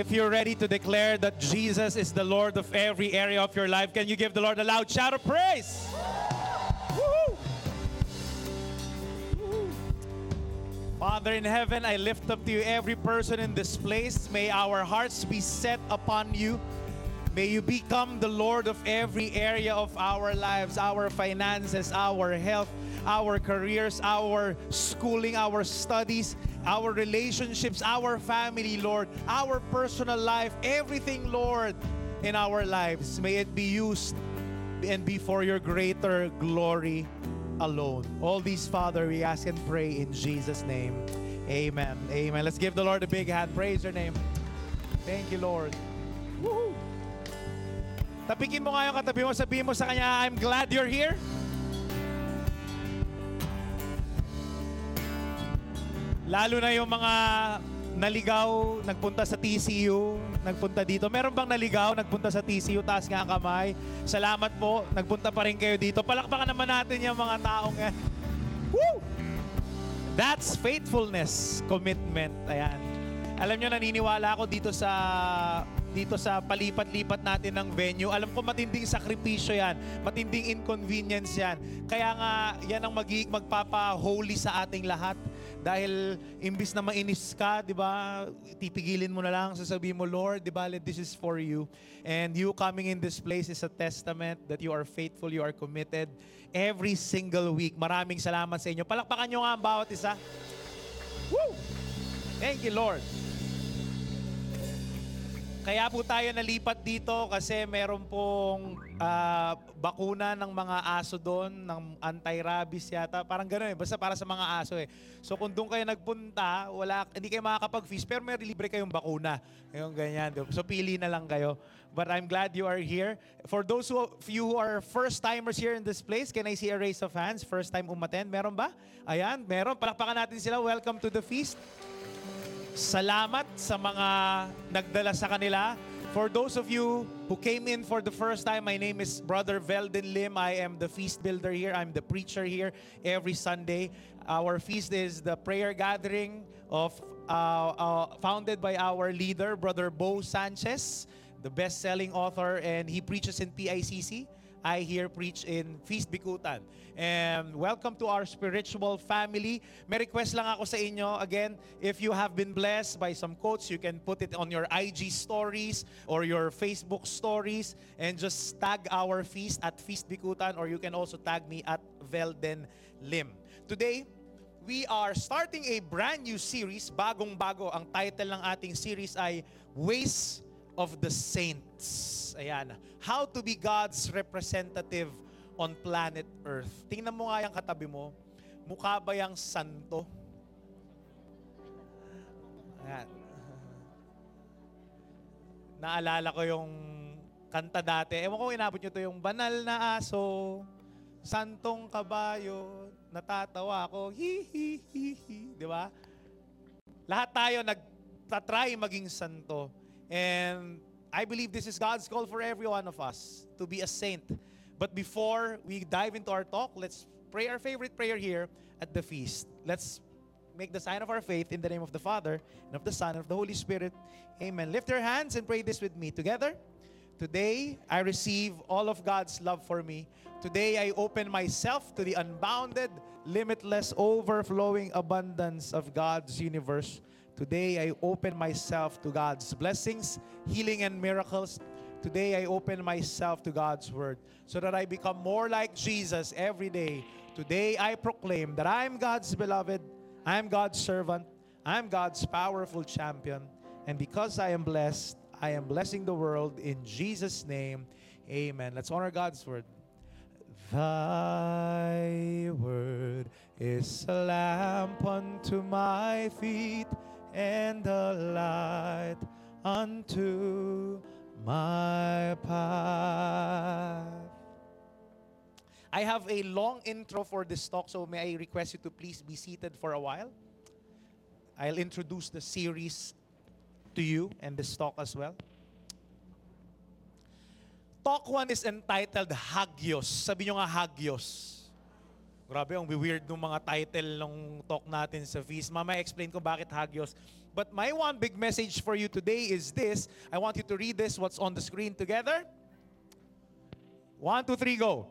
If you're ready to declare that Jesus is the Lord of every area of your life, can you give the Lord a loud shout of praise? Father in heaven, I lift up to you every person in this place. May our hearts be set upon you. May you become the Lord of every area of our lives, our finances, our health, our careers, our schooling, our studies, our relationships, our family, Lord, our personal life, everything, Lord, in our lives. May it be used and be for your greater glory alone. All these, Father, we ask and pray in Jesus' name. Amen. Amen. Let's give the Lord a big hand. Praise your name. Thank you, Lord. Woohoo! Tapikin mo nga yung katabi mo, sabihin mo sa kanya, I'm glad you're here. Lalo na yung mga naligaw, nagpunta sa TCU, nagpunta dito. Meron bang naligaw, nagpunta sa TCU, taas nga ang kamay. Salamat po, nagpunta pa rin kayo dito. Palakpakan naman natin yung mga taong yan. Woo! That's faithfulness, commitment. Ayan. Alam nyo, naniniwala ako dito sa dito sa palipat-lipat natin ng venue. Alam ko matinding sakripisyo yan. Matinding inconvenience yan. Kaya nga, yan ang magpapa-holy sa ating lahat. Dahil imbis na mainis ka, di ba, tipigilin mo na lang, sasabihin mo, Lord, di ba, this is for you. And you coming in this place is a testament that you are faithful, you are committed every single week. Maraming salamat sa inyo. Palakpakan nyo nga ang bawat isa. Woo! Thank you, Lord. Kaya po tayo nalipat dito kasi meron pong ah, bakuna ng mga aso doon, ng anti-rabies yata. Parang gano'n eh, basta para sa mga aso eh. So kung doon kayo nagpunta, wala, hindi kayo makakapag-feast, pero may libre kayong bakuna. Yung ganyan. So pili na lang kayo. But I'm glad you are here. For those who, of you who are first-timers here in this place, can I see a raise of hands? First time umattend? Meron ba? Ayan, meron. Palakpakan natin sila. Welcome to the feast. Salamat sa mga nagdala sa kanila. For those of you who came in for the first time, my name is Brother Veldin Lim. I am the feast builder here. I'm the preacher here every Sunday. Our feast is the prayer gathering of uh, uh, founded by our leader, Brother Bo Sanchez, the best-selling author, and he preaches in PICC. I here preach in Feast Bikutan. And welcome to our spiritual family. May request lang ako sa inyo. Again, if you have been blessed by some quotes, you can put it on your IG stories or your Facebook stories and just tag our feast at Feast Bikutan or you can also tag me at Velden Lim. Today, we are starting a brand new series, bagong-bago. Ang title ng ating series ay Ways of the Saints. Ayan. How to be God's representative on planet Earth. Tingnan mo nga yung katabi mo. Mukha ba yung santo? Ayan. Naalala ko yung kanta dati. Ewan ko inabot nyo to yung banal na aso, santong kabayo, natatawa ako, hi hi hi hi. Di ba? Lahat tayo nagtatry maging santo. And I believe this is God's call for every one of us to be a saint. But before we dive into our talk, let's pray our favorite prayer here at the feast. Let's make the sign of our faith in the name of the Father, and of the Son, and of the Holy Spirit. Amen. Lift your hands and pray this with me together. Today, I receive all of God's love for me. Today, I open myself to the unbounded, limitless, overflowing abundance of God's universe. Today, I open myself to God's blessings, healing, and miracles. Today, I open myself to God's word so that I become more like Jesus every day. Today, I proclaim that I'm God's beloved, I'm God's servant, I'm God's powerful champion. And because I am blessed, I am blessing the world in Jesus' name. Amen. Let's honor God's word. Thy word is a lamp unto my feet and a light unto my path. I have a long intro for this talk, so may I request you to please be seated for a while? I'll introduce the series to you and this talk as well. Talk 1 is entitled Hagios. Sabi nyo nga Hagios. Grabe, ang weird ng mga title ng talk natin sa feast. Mama, explain ko bakit hagios. But my one big message for you today is this. I want you to read this, what's on the screen together. One, two, three, go.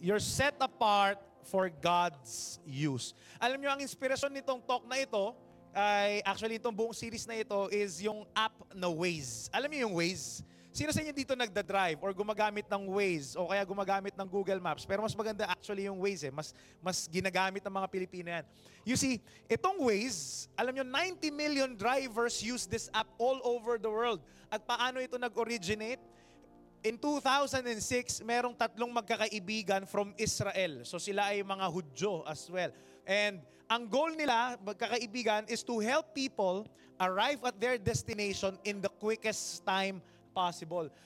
You're set apart for God's use. Alam nyo, ang inspirasyon nitong talk na ito, ay actually itong buong series na ito is yung app na Waze. Alam niyo yung Waze? Sino sa inyo dito nagda-drive or gumagamit ng Waze o kaya gumagamit ng Google Maps? Pero mas maganda actually yung Waze eh. Mas, mas ginagamit ng mga Pilipino yan. You see, itong Waze, alam nyo, 90 million drivers use this app all over the world. At paano ito nag-originate? In 2006, merong tatlong magkakaibigan from Israel. So sila ay mga Hudyo as well. And ang goal nila, magkakaibigan, is to help people arrive at their destination in the quickest time possible.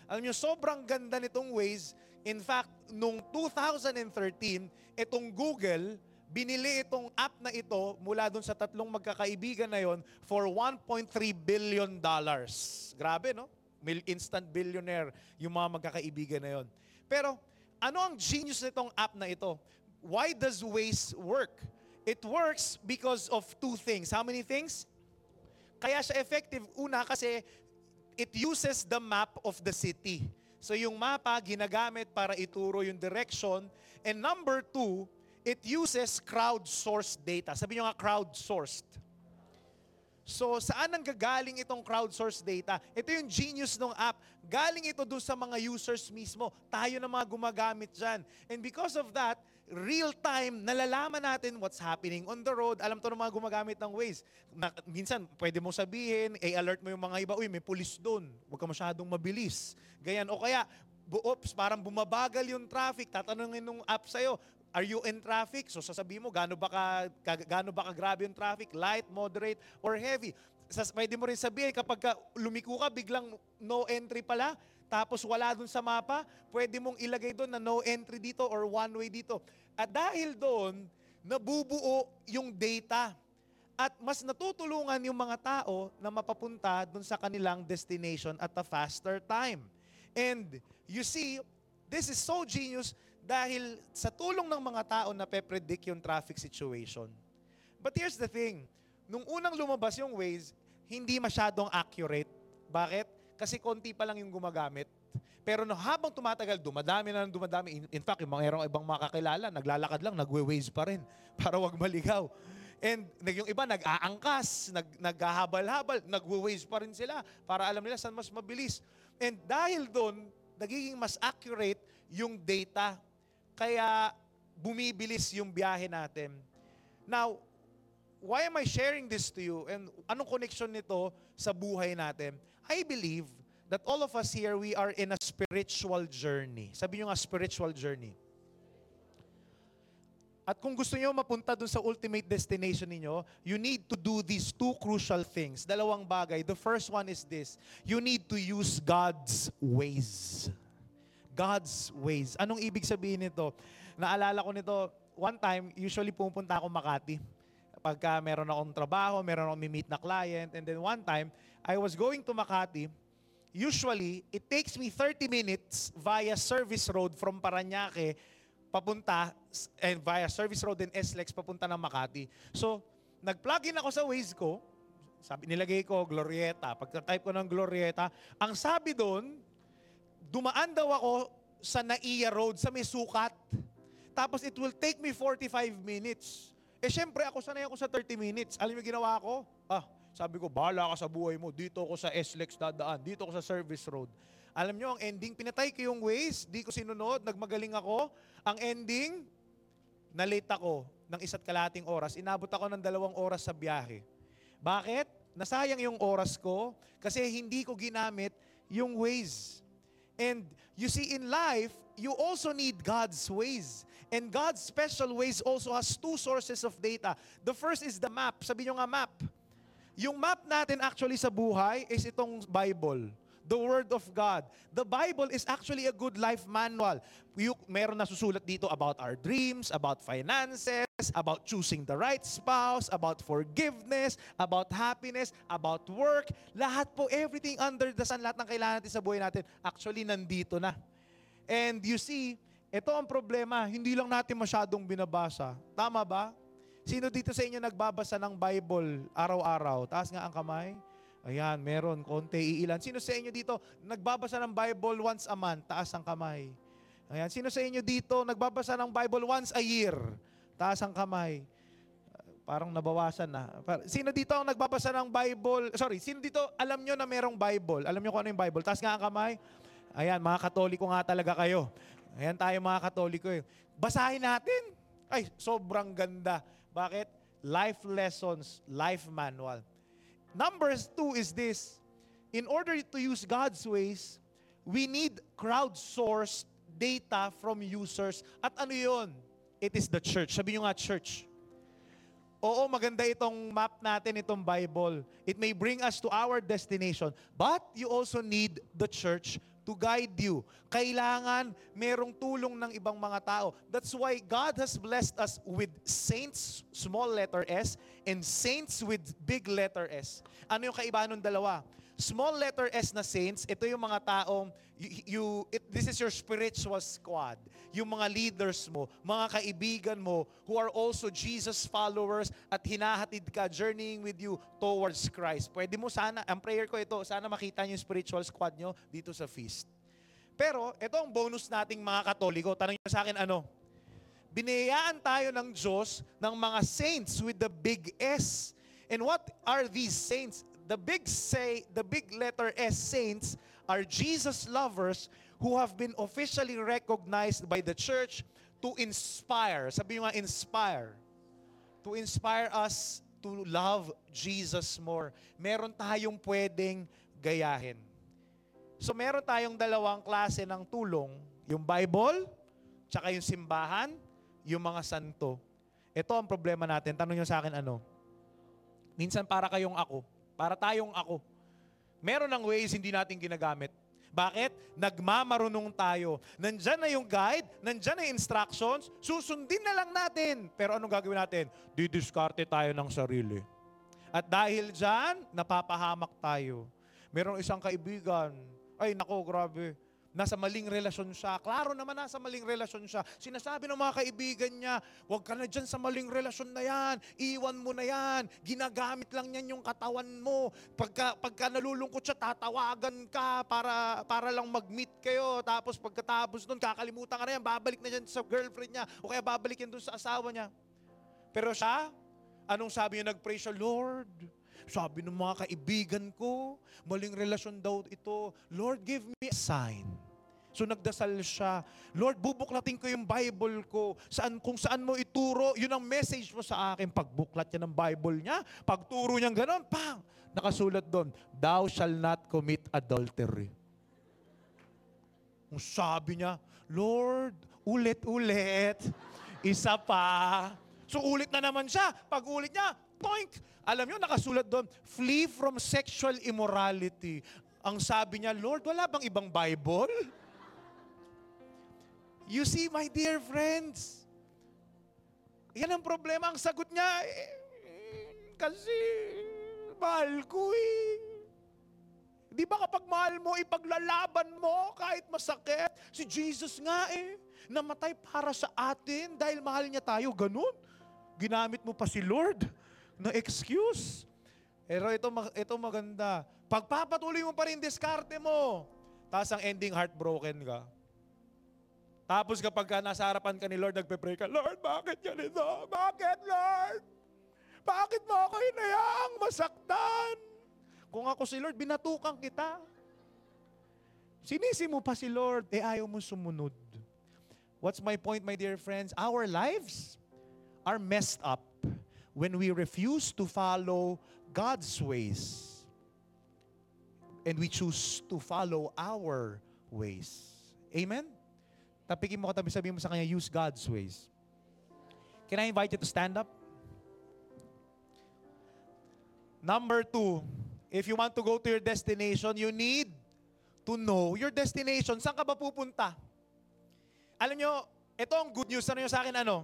Alam nyo, sobrang ganda nitong ways. In fact, nung 2013, itong Google, binili itong app na ito mula dun sa tatlong magkakaibigan na yon for 1.3 billion dollars. Grabe, no? Instant billionaire yung mga magkakaibigan na yon. Pero, ano ang genius nitong app na ito? Why does Waze work? It works because of two things. How many things? Kaya siya effective. Una, kasi it uses the map of the city. So yung mapa, ginagamit para ituro yung direction. And number two, it uses crowdsourced data. Sabi nyo nga crowdsourced. So saan ang gagaling itong crowdsourced data? Ito yung genius ng app. Galing ito doon sa mga users mismo. Tayo na mga gumagamit dyan. And because of that, real time, nalalaman natin what's happening on the road. Alam to ng mga gumagamit ng Waze. Minsan, pwede mong sabihin, i-alert mo yung mga iba, uy, may pulis doon. Huwag ka masyadong mabilis. Ganyan. O kaya, oops, parang bumabagal yung traffic. Tatanungin nung app sa'yo, Are you in traffic? So sasabihin mo, gaano ba ka, ka gaano ba ka grabe yung traffic? Light, moderate, or heavy? Sas, pwede mo rin sabihin, kapag ka lumiko ka, biglang no entry pala, tapos wala dun sa mapa, pwede mong ilagay doon na no entry dito or one way dito. At dahil doon, nabubuo yung data. At mas natutulungan yung mga tao na mapapunta dun sa kanilang destination at a faster time. And you see, this is so genius dahil sa tulong ng mga tao na pe-predict yung traffic situation. But here's the thing, nung unang lumabas yung Waze, hindi masyadong accurate. Bakit? Kasi konti pa lang yung gumagamit. Pero no, habang tumatagal, dumadami na ng dumadami. In, in fact, yung mga erong ibang makakilala, naglalakad lang, nagwe-waze pa rin para wag maligaw. And yung iba nag-aangkas, nag, naghahabal-habal, nagwe-waze pa rin sila para alam nila saan mas mabilis. And dahil doon, nagiging mas accurate yung data. Kaya bumibilis yung biyahe natin. Now, why am I sharing this to you? And anong connection nito sa buhay natin? I believe that all of us here, we are in a spiritual journey. Sabi nyo nga, spiritual journey. At kung gusto niyo mapunta dun sa ultimate destination ninyo, you need to do these two crucial things. Dalawang bagay. The first one is this. You need to use God's ways. God's ways. Anong ibig sabihin nito? Naalala ko nito, one time, usually pumunta ako Makati. Pagka meron akong trabaho, meron akong meet na client, and then one time, I was going to Makati. Usually, it takes me 30 minutes via service road from Paranaque papunta and via service road and SLEX papunta ng Makati. So, nag-plug in ako sa Waze ko. Sabi, nilagay ko, Glorieta. Pagka-type ko ng Glorieta, ang sabi doon, dumaan daw ako sa Naiya Road, sa may sukat. Tapos it will take me 45 minutes. Eh syempre ako sanay ako sa 30 minutes. Alam mo ginawa ko? Ah, sabi ko, bahala ka sa buhay mo. Dito ako sa SLEX dadaan. Dito ako sa service road. Alam nyo, ang ending, pinatay ko yung Waze. Di ko sinunod. Nagmagaling ako. Ang ending, na-late ako ng isa't kalating oras. Inabot ako ng dalawang oras sa biyahe. Bakit? Nasayang yung oras ko kasi hindi ko ginamit yung ways. And you see, in life, you also need God's ways. And God's special ways also has two sources of data. The first is the map. Sabi nyo nga map. Yung map natin actually sa buhay is itong Bible. The Word of God. The Bible is actually a good life manual. You, meron na susulat dito about our dreams, about finances, about choosing the right spouse, about forgiveness, about happiness, about work. Lahat po, everything under the sun, lahat ng kailangan natin sa buhay natin, actually nandito na. And you see, ito ang problema, hindi lang natin masyadong binabasa. Tama ba? Sino dito sa inyo nagbabasa ng Bible araw-araw? Taas nga ang kamay. Ayan, meron, konti, iilan. Sino sa inyo dito nagbabasa ng Bible once a month? Taas ang kamay. Ayan, sino sa inyo dito nagbabasa ng Bible once a year? Taas ang kamay. Parang nabawasan na. Sino dito ang nagbabasa ng Bible? Sorry, sino dito alam nyo na merong Bible? Alam nyo kung ano yung Bible? Taas nga ang kamay. Ayan, mga katoliko nga talaga kayo. Ayan tayo mga katoliko. Eh. Basahin natin. Ay, sobrang ganda. Bakit? Life lessons, life manual. Numbers two is this. In order to use God's ways, we need crowdsourced data from users. At ano yun? It is the church. Sabi nyo nga, church. Oo, maganda itong map natin, itong Bible. It may bring us to our destination. But you also need the church to guide you. Kailangan merong tulong ng ibang mga tao. That's why God has blessed us with saints, small letter S, and saints with big letter S. Ano yung kaibahan ng dalawa? Small letter S na saints, ito yung mga taong, you, you it, this is your spiritual squad. Yung mga leaders mo, mga kaibigan mo, who are also Jesus followers at hinahatid ka, journeying with you towards Christ. Pwede mo sana, ang prayer ko ito, sana makita niyo yung spiritual squad nyo dito sa feast. Pero, ito ang bonus nating mga katoliko. Tanong niyo sa akin, ano? Binayaan tayo ng Diyos ng mga saints with the big S. And what are these saints? The big say, the big letter S saints are Jesus lovers who have been officially recognized by the church to inspire. Sabi nyo nga, inspire. To inspire us to love Jesus more. Meron tayong pwedeng gayahin. So meron tayong dalawang klase ng tulong. Yung Bible, tsaka yung simbahan, yung mga santo. Ito ang problema natin. Tanong nyo sa akin ano? Minsan para kayong ako. Para tayong ako. Meron ng ways hindi natin ginagamit. Bakit? Nagmamarunong tayo. Nandyan na yung guide, nandyan na instructions, susundin na lang natin. Pero anong gagawin natin? Didiskarte tayo ng sarili. At dahil dyan, napapahamak tayo. Merong isang kaibigan, ay nako, grabe, nasa maling relasyon siya. Klaro naman nasa maling relasyon siya. Sinasabi ng mga kaibigan niya, huwag ka na dyan sa maling relasyon na yan. Iwan mo na yan. Ginagamit lang yan yung katawan mo. Pagka, pagka nalulungkot siya, tatawagan ka para, para lang mag-meet kayo. Tapos pagkatapos nun, kakalimutan ka na yan. Babalik na yan sa girlfriend niya. O kaya babalik yan dun sa asawa niya. Pero siya, anong sabi niya? Nag-pray siya, Lord, sabi ng mga kaibigan ko, maling relasyon daw ito. Lord, give me a sign. So nagdasal siya, Lord, bubuklatin ko yung Bible ko. Saan, kung saan mo ituro, yun ang message mo sa akin. Pagbuklat niya ng Bible niya, pagturo niya ganon, pang! Nakasulat doon, Thou shall not commit adultery. Ang sabi niya, Lord, ulit-ulit, isa pa. So ulit na naman siya. Pag ulit niya, toink! Alam niyo, nakasulat doon, flee from sexual immorality. Ang sabi niya, Lord, wala bang ibang Bible? You see, my dear friends, yan ang problema. Ang sagot niya, eh, kasi mahal ko eh. Di ba kapag mahal mo, ipaglalaban mo kahit masakit? Si Jesus nga eh, namatay para sa atin dahil mahal niya tayo. Ganun. Ginamit mo pa si Lord na excuse. Pero ito, ito maganda. Pagpapatuloy mo pa rin diskarte mo. Tapos ang ending, heartbroken ka. Tapos kapag ka nasa harapan ka ni Lord, nagpe-pray ka, Lord, bakit ganito? Bakit, Lord? Bakit mo ako hinayaang masaktan? Kung ako si Lord, binatukan kita. Sinisi mo pa si Lord, eh ayaw mo sumunod. What's my point, my dear friends? Our lives are messed up when we refuse to follow God's ways and we choose to follow our ways. Amen? Tapikin mo katabi, sabihin mo sa kanya, use God's ways. Can I invite you to stand up? Number two, if you want to go to your destination, you need to know your destination. Saan ka ba pupunta? Alam nyo, ito ang good news. Ano yung sa akin ano?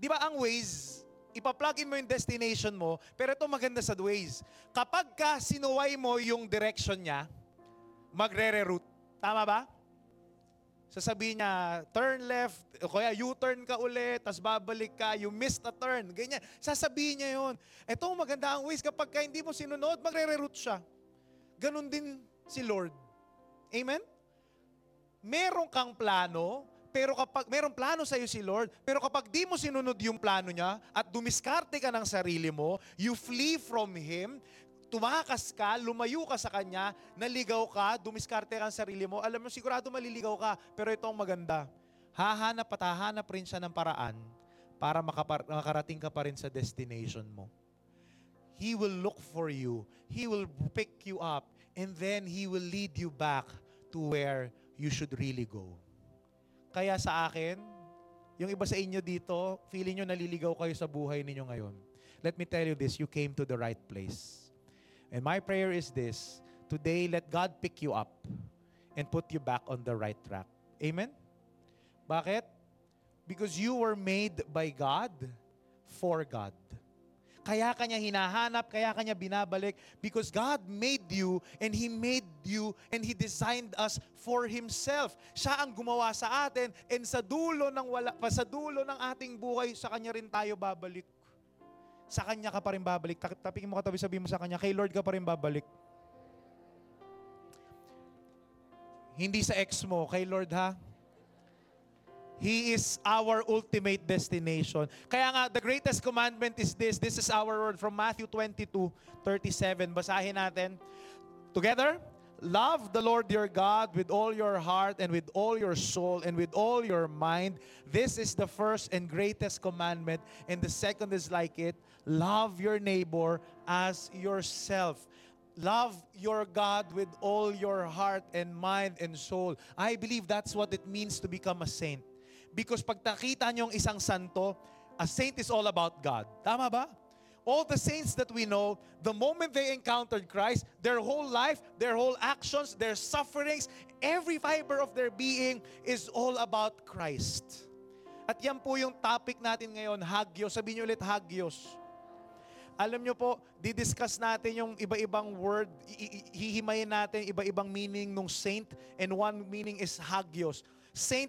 Di ba ang Waze, ipa-plug in mo yung destination mo, pero ito maganda sa Waze. Kapag ka sinuway mo yung direction niya, magre-reroute. Tama ba? Sasabihin niya, turn left, o kaya U-turn ka ulit, tas babalik ka, you missed a turn. Ganyan. Sasabihin niya yun. Ito, maganda ang ways. Kapag ka hindi mo sinunod, magre-reroute siya. Ganon din si Lord. Amen? Meron kang plano, pero kapag merong plano sa iyo si Lord, pero kapag di mo sinunod yung plano niya at dumiskarte ka ng sarili mo, you flee from Him, tumakas ka, lumayo ka sa Kanya, naligaw ka, dumiskarte ka ng sarili mo, alam mo sigurado maliligaw ka, pero ito ang maganda. Hahanap at hahanap rin siya ng paraan para makapar- makarating ka pa rin sa destination mo. He will look for you. He will pick you up. And then He will lead you back to where you should really go. Kaya sa akin, yung iba sa inyo dito, feeling nyo naliligaw kayo sa buhay ninyo ngayon. Let me tell you this, you came to the right place. And my prayer is this, today let God pick you up and put you back on the right track. Amen? Bakit? Because you were made by God for God. Kaya kanya hinahanap, kaya kanya binabalik because God made you and He made you and He designed us for Himself. Siya ang gumawa sa atin and sa dulo ng wala, sa dulo ng ating buhay, sa Kanya rin tayo babalik. Sa Kanya ka pa rin babalik. Tapikin mo katabi, sabihin mo sa Kanya, kay Lord ka pa rin babalik. Hindi sa ex mo, kay Lord ha. He is our ultimate destination. Kaya nga, the greatest commandment is this. This is our word from Matthew 22, 37. Basahin natin. Together, love the Lord your God with all your heart and with all your soul and with all your mind. This is the first and greatest commandment. And the second is like it. Love your neighbor as yourself. Love your God with all your heart and mind and soul. I believe that's what it means to become a saint. Because pag nakita niyo yung isang santo, a saint is all about God. Tama ba? All the saints that we know, the moment they encountered Christ, their whole life, their whole actions, their sufferings, every fiber of their being is all about Christ. At yan po yung topic natin ngayon, Hagios. Sabihin niyo ulit, Hagios. Alam niyo po, didiscuss natin yung iba-ibang word, hihimayin natin iba-ibang meaning ng saint, and one meaning is hagios. Saint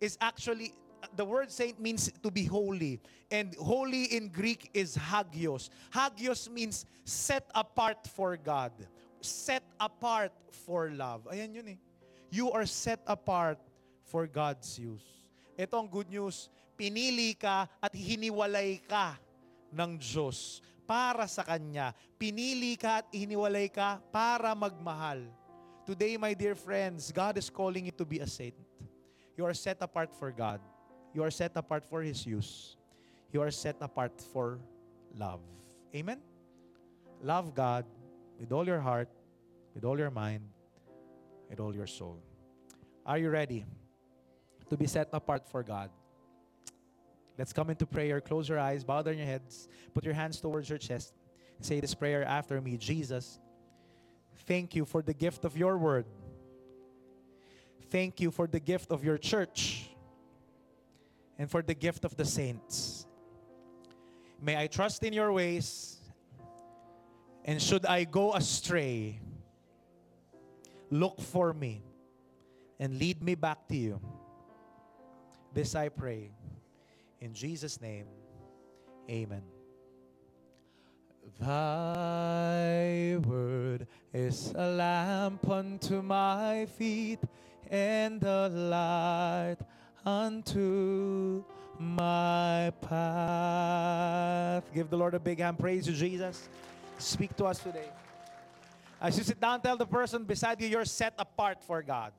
is actually, the word saint means to be holy. And holy in Greek is hagios. Hagios means set apart for God. Set apart for love. Ayan yun eh. You are set apart for God's use. Ito ang good news. Pinili ka at hiniwalay ka ng Diyos para sa Kanya. Pinili ka at hiniwalay ka para magmahal. Today, my dear friends, God is calling you to be a saint. You are set apart for God. You are set apart for His use. You are set apart for love. Amen? Love God with all your heart, with all your mind, with all your soul. Are you ready to be set apart for God? Let's come into prayer. Close your eyes, bow down your heads, put your hands towards your chest. Say this prayer after me Jesus, thank you for the gift of your word. Thank you for the gift of your church and for the gift of the saints. May I trust in your ways, and should I go astray, look for me and lead me back to you. This I pray. In Jesus' name, amen. Thy word is a lamp unto my feet and the light unto my path. Give the Lord a big hand. Praise you, Jesus. Speak to us today. As you sit down, tell the person beside you, you're set apart for God.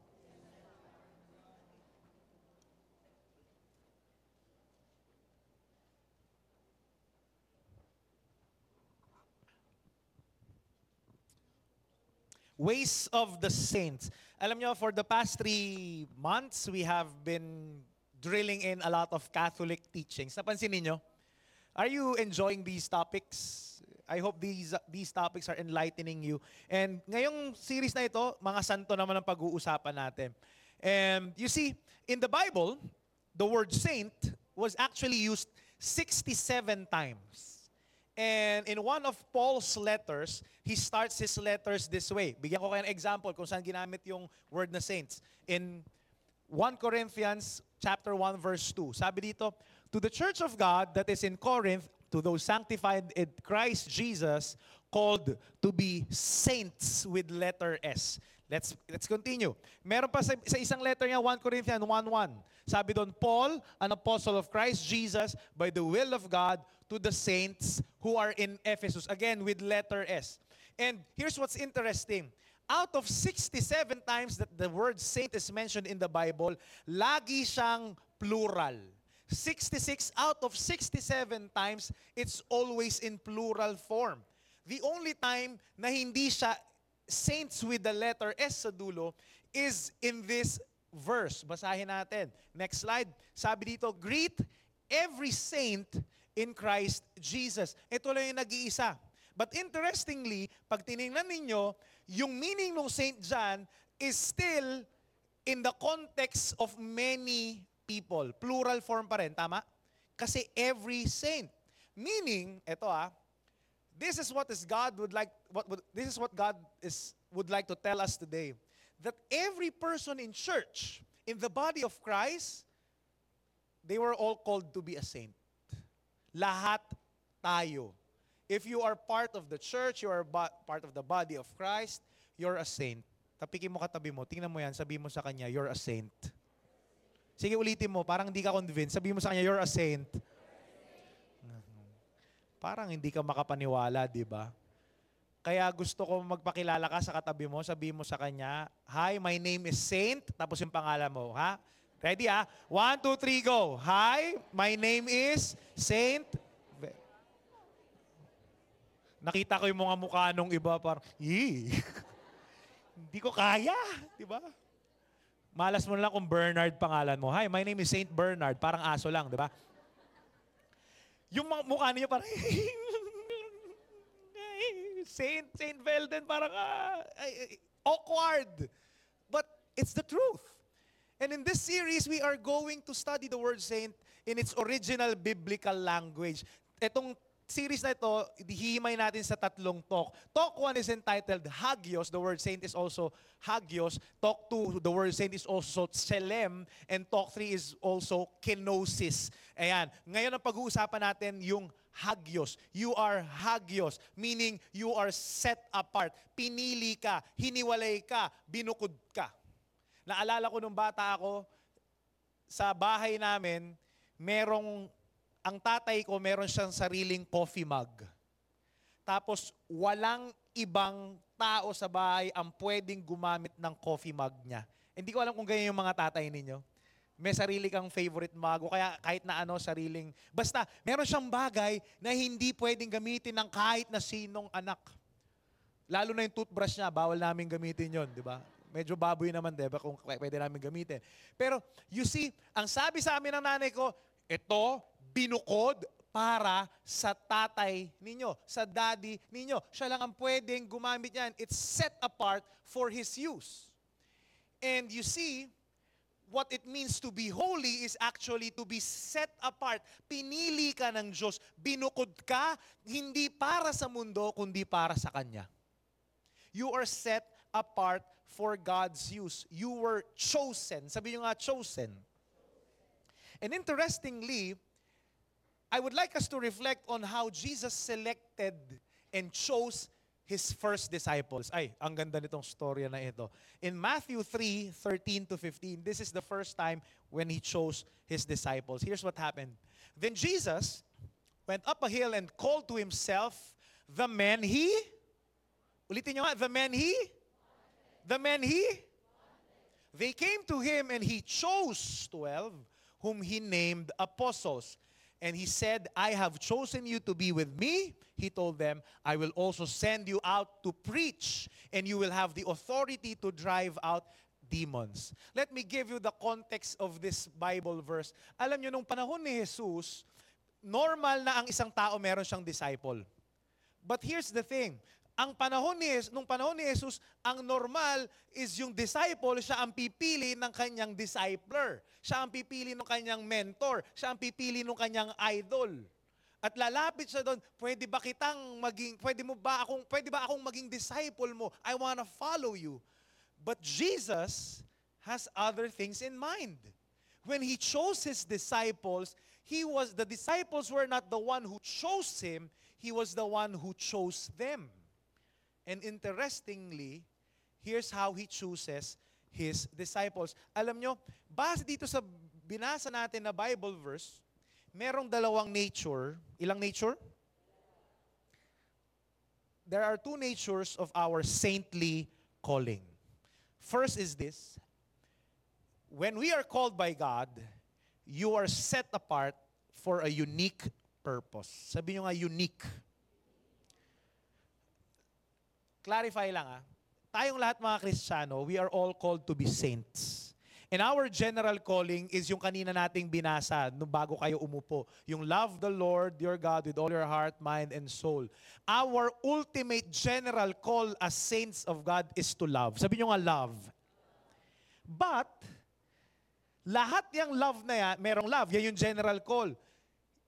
Ways of the Saints. Alam nyo, for the past three months, we have been drilling in a lot of Catholic teachings. Napansin ninyo? Are you enjoying these topics? I hope these these topics are enlightening you. And ngayong series na ito, mga santo naman ang pag-uusapan natin. And you see, in the Bible, the word saint was actually used 67 times. And in one of Paul's letters, he starts his letters this way. Bigyan ko kayo ng example kung saan ginamit yung word na saints. In 1 Corinthians chapter 1 verse 2. Sabi dito, To the church of God that is in Corinth, to those sanctified in Christ Jesus, called to be saints with letter S. Let's let's continue. Meron pa sa, sa isang letter niya 1 Corinthians 1:1. Sabi doon, Paul, an apostle of Christ Jesus by the will of God to the saints who are in Ephesus. Again with letter S. And here's what's interesting. Out of 67 times that the word saint is mentioned in the Bible, lagi siyang plural. 66 out of 67 times, it's always in plural form. The only time na hindi siya saints with the letter S sa dulo is in this verse. Basahin natin. Next slide. Sabi dito, greet every saint in Christ Jesus. Ito lang yung nag-iisa. But interestingly, pag tinignan ninyo, yung meaning ng saint dyan is still in the context of many people. Plural form pa rin, tama? Kasi every saint. Meaning, ito ah, this is what is God would like what would, this is what God is would like to tell us today that every person in church in the body of Christ they were all called to be a saint lahat tayo if you are part of the church you are part of the body of Christ you're a saint tapikin mo katabi mo tingnan mo yan sabi mo sa kanya you're a saint sige ulitin mo parang hindi ka convinced sabi mo sa kanya you're a saint parang hindi ka makapaniwala, di ba? Kaya gusto ko magpakilala ka sa katabi mo, sabi mo sa kanya, Hi, my name is Saint, tapos yung pangalan mo, ha? Ready ha? One, two, three, go. Hi, my name is Saint. Nakita ko yung mga mukha nung iba, parang, Yee! Hindi ko kaya, di ba? Malas mo na lang kung Bernard pangalan mo. Hi, my name is Saint Bernard. Parang aso lang, di ba? Yung mga mukha niya parang, Saint, Saint Velden, parang ah, ay, awkward. But it's the truth. And in this series, we are going to study the word saint in its original biblical language. Itong series na ito, hihimay natin sa tatlong talk. Talk 1 is entitled Hagios. The word saint is also Hagios. Talk 2, the word saint is also Tselem. And talk 3 is also Kenosis. Ayan. Ngayon ang pag-uusapan natin yung Hagios. You are Hagios, meaning you are set apart. Pinili ka, hiniwalay ka, binukod ka. Naalala ko nung bata ako, sa bahay namin, merong ang tatay ko meron siyang sariling coffee mug. Tapos walang ibang tao sa bahay ang pwedeng gumamit ng coffee mug niya. Hindi ko alam kung ganyan yung mga tatay ninyo. May sarili kang favorite mug o kaya kahit na ano sariling... Basta, meron siyang bagay na hindi pwedeng gamitin ng kahit na sinong anak. Lalo na yung toothbrush niya, bawal namin gamitin yon, di ba? Medyo baboy naman, di ba, kung pwede namin gamitin. Pero, you see, ang sabi sa amin ng nanay ko, ito, binukod para sa tatay ninyo, sa daddy ninyo. Siya lang ang pwedeng gumamit yan. It's set apart for his use. And you see, what it means to be holy is actually to be set apart. Pinili ka ng Diyos. Binukod ka, hindi para sa mundo, kundi para sa Kanya. You are set apart for God's use. You were chosen. Sabi nyo nga, chosen. And interestingly, I would like us to reflect on how Jesus selected and chose his first disciples. Ay, ang ganda nitong storya na ito. In Matthew 3, 13 to 15, this is the first time when he chose his disciples. Here's what happened. Then Jesus went up a hill and called to himself the men he, ulitin nyo nga, the men he, the men he, they came to him and he chose 12 whom he named apostles. And he said, I have chosen you to be with me. He told them, I will also send you out to preach, and you will have the authority to drive out demons. Let me give you the context of this Bible verse. Alam nyo, nung panahon ni Jesus, normal na ang isang tao meron siyang disciple. But here's the thing, ang panahon ni Jesus, nung panahon ni Jesus, ang normal is yung disciple, siya ang pipili ng kanyang discipler. Siya ang pipili ng kanyang mentor. Siya ang pipili ng kanyang idol. At lalapit siya doon, pwede ba kitang maging, pwede mo ba akong, pwede ba akong maging disciple mo? I wanna follow you. But Jesus has other things in mind. When he chose his disciples, he was the disciples were not the one who chose him, he was the one who chose them. And interestingly, here's how he chooses his disciples. Alam nyo, base dito sa binasa natin na Bible verse, merong dalawang nature. Ilang nature? There are two natures of our saintly calling. First is this. When we are called by God, you are set apart for a unique purpose. Sabi nyo nga, unique. Clarify lang ah. Tayong lahat mga Kristiyano, we are all called to be saints. And our general calling is yung kanina nating binasa no bago kayo umupo. Yung love the Lord your God with all your heart, mind, and soul. Our ultimate general call as saints of God is to love. Sabi nyo nga love. But, lahat yung love na yan, merong love, yan yung general call.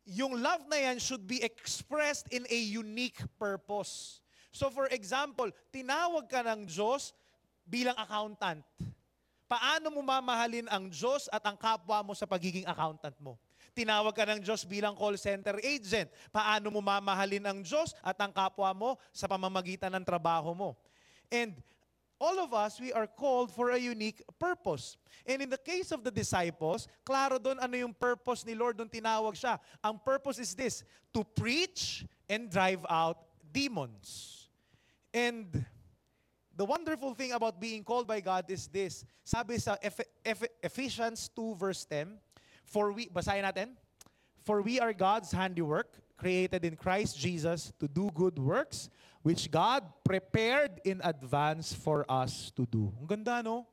Yung love na yan should be expressed in a unique purpose. So for example, tinawag ka ng Diyos bilang accountant. Paano mo mamahalin ang Diyos at ang kapwa mo sa pagiging accountant mo? Tinawag ka ng Diyos bilang call center agent. Paano mo mamahalin ang Diyos at ang kapwa mo sa pamamagitan ng trabaho mo? And all of us, we are called for a unique purpose. And in the case of the disciples, klaro doon ano yung purpose ni Lord nung tinawag siya. Ang purpose is this, to preach and drive out demons. And the wonderful thing about being called by God is this. Sabi sa Eph- Eph- Ephesians 2 verse 10, For we, basahin natin, For we are God's handiwork, created in Christ Jesus to do good works, which God prepared in advance for us to do. Ang ganda, no?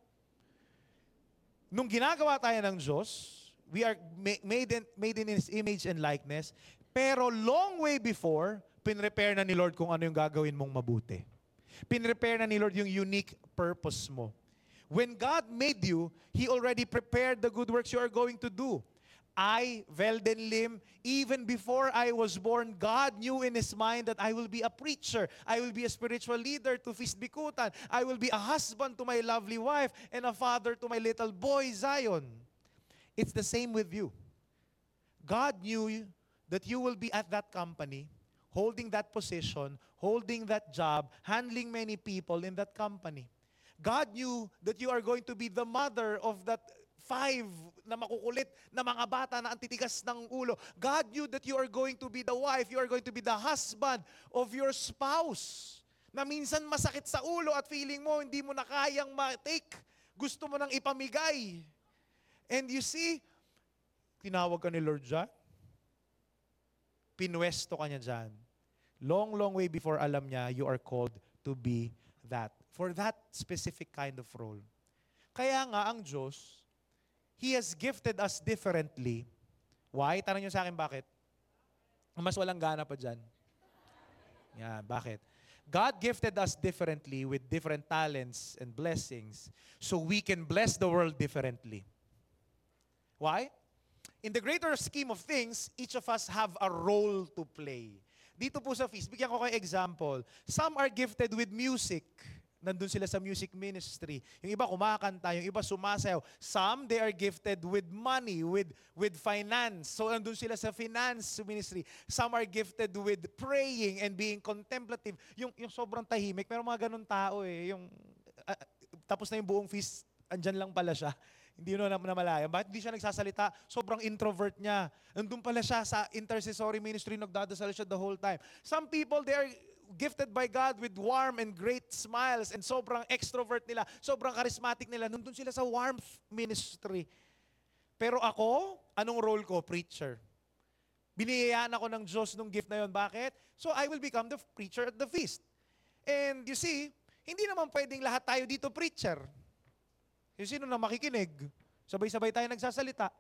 Nung ginagawa tayo ng Diyos, we are ma- made in, made in His image and likeness, pero long way before, pinrepare na ni Lord kung ano yung gagawin mong mabuti. Pinrepare na ni Lord yung unique purpose mo. When God made you, He already prepared the good works you are going to do. I, Velden Lim, even before I was born, God knew in His mind that I will be a preacher. I will be a spiritual leader to Feast Bikutan. I will be a husband to my lovely wife and a father to my little boy, Zion. It's the same with you. God knew that you will be at that company, holding that position, holding that job, handling many people in that company. God knew that you are going to be the mother of that five na makukulit na mga bata na antitigas ng ulo. God knew that you are going to be the wife, you are going to be the husband of your spouse. Na minsan masakit sa ulo at feeling mo hindi mo na kayang ma-take. Gusto mo nang ipamigay. And you see, tinawag ka ni Lord dyan. Pinwesto ka niya dyan. Long, long way before alam niya, you are called to be that. For that specific kind of role. Kaya nga ang Diyos, He has gifted us differently. Why? Tanong niyo sa akin bakit? Mas walang gana pa dyan. Yan, bakit? God gifted us differently with different talents and blessings so we can bless the world differently. Why? In the greater scheme of things, each of us have a role to play. Dito po sa feast, bigyan ko kayo example. Some are gifted with music. Nandun sila sa music ministry. Yung iba kumakanta, yung iba sumasayaw. Some, they are gifted with money, with, with finance. So nandun sila sa finance ministry. Some are gifted with praying and being contemplative. Yung, yung sobrang tahimik, pero mga ganun tao eh. Yung, ah, tapos na yung buong feast, andyan lang pala siya. Hindi na namalaya. Bakit hindi siya nagsasalita? Sobrang introvert niya. Nandun pala siya sa intercessory ministry, nagdadasal siya the whole time. Some people, they are gifted by God with warm and great smiles and sobrang extrovert nila, sobrang charismatic nila. Nandun sila sa warmth ministry. Pero ako, anong role ko? Preacher. Biniyayaan ako ng Diyos nung gift na yon. Bakit? So I will become the preacher at the feast. And you see, hindi naman pwedeng lahat tayo dito preacher. Yung sino na makikinig, sabay-sabay tayo nagsasalita.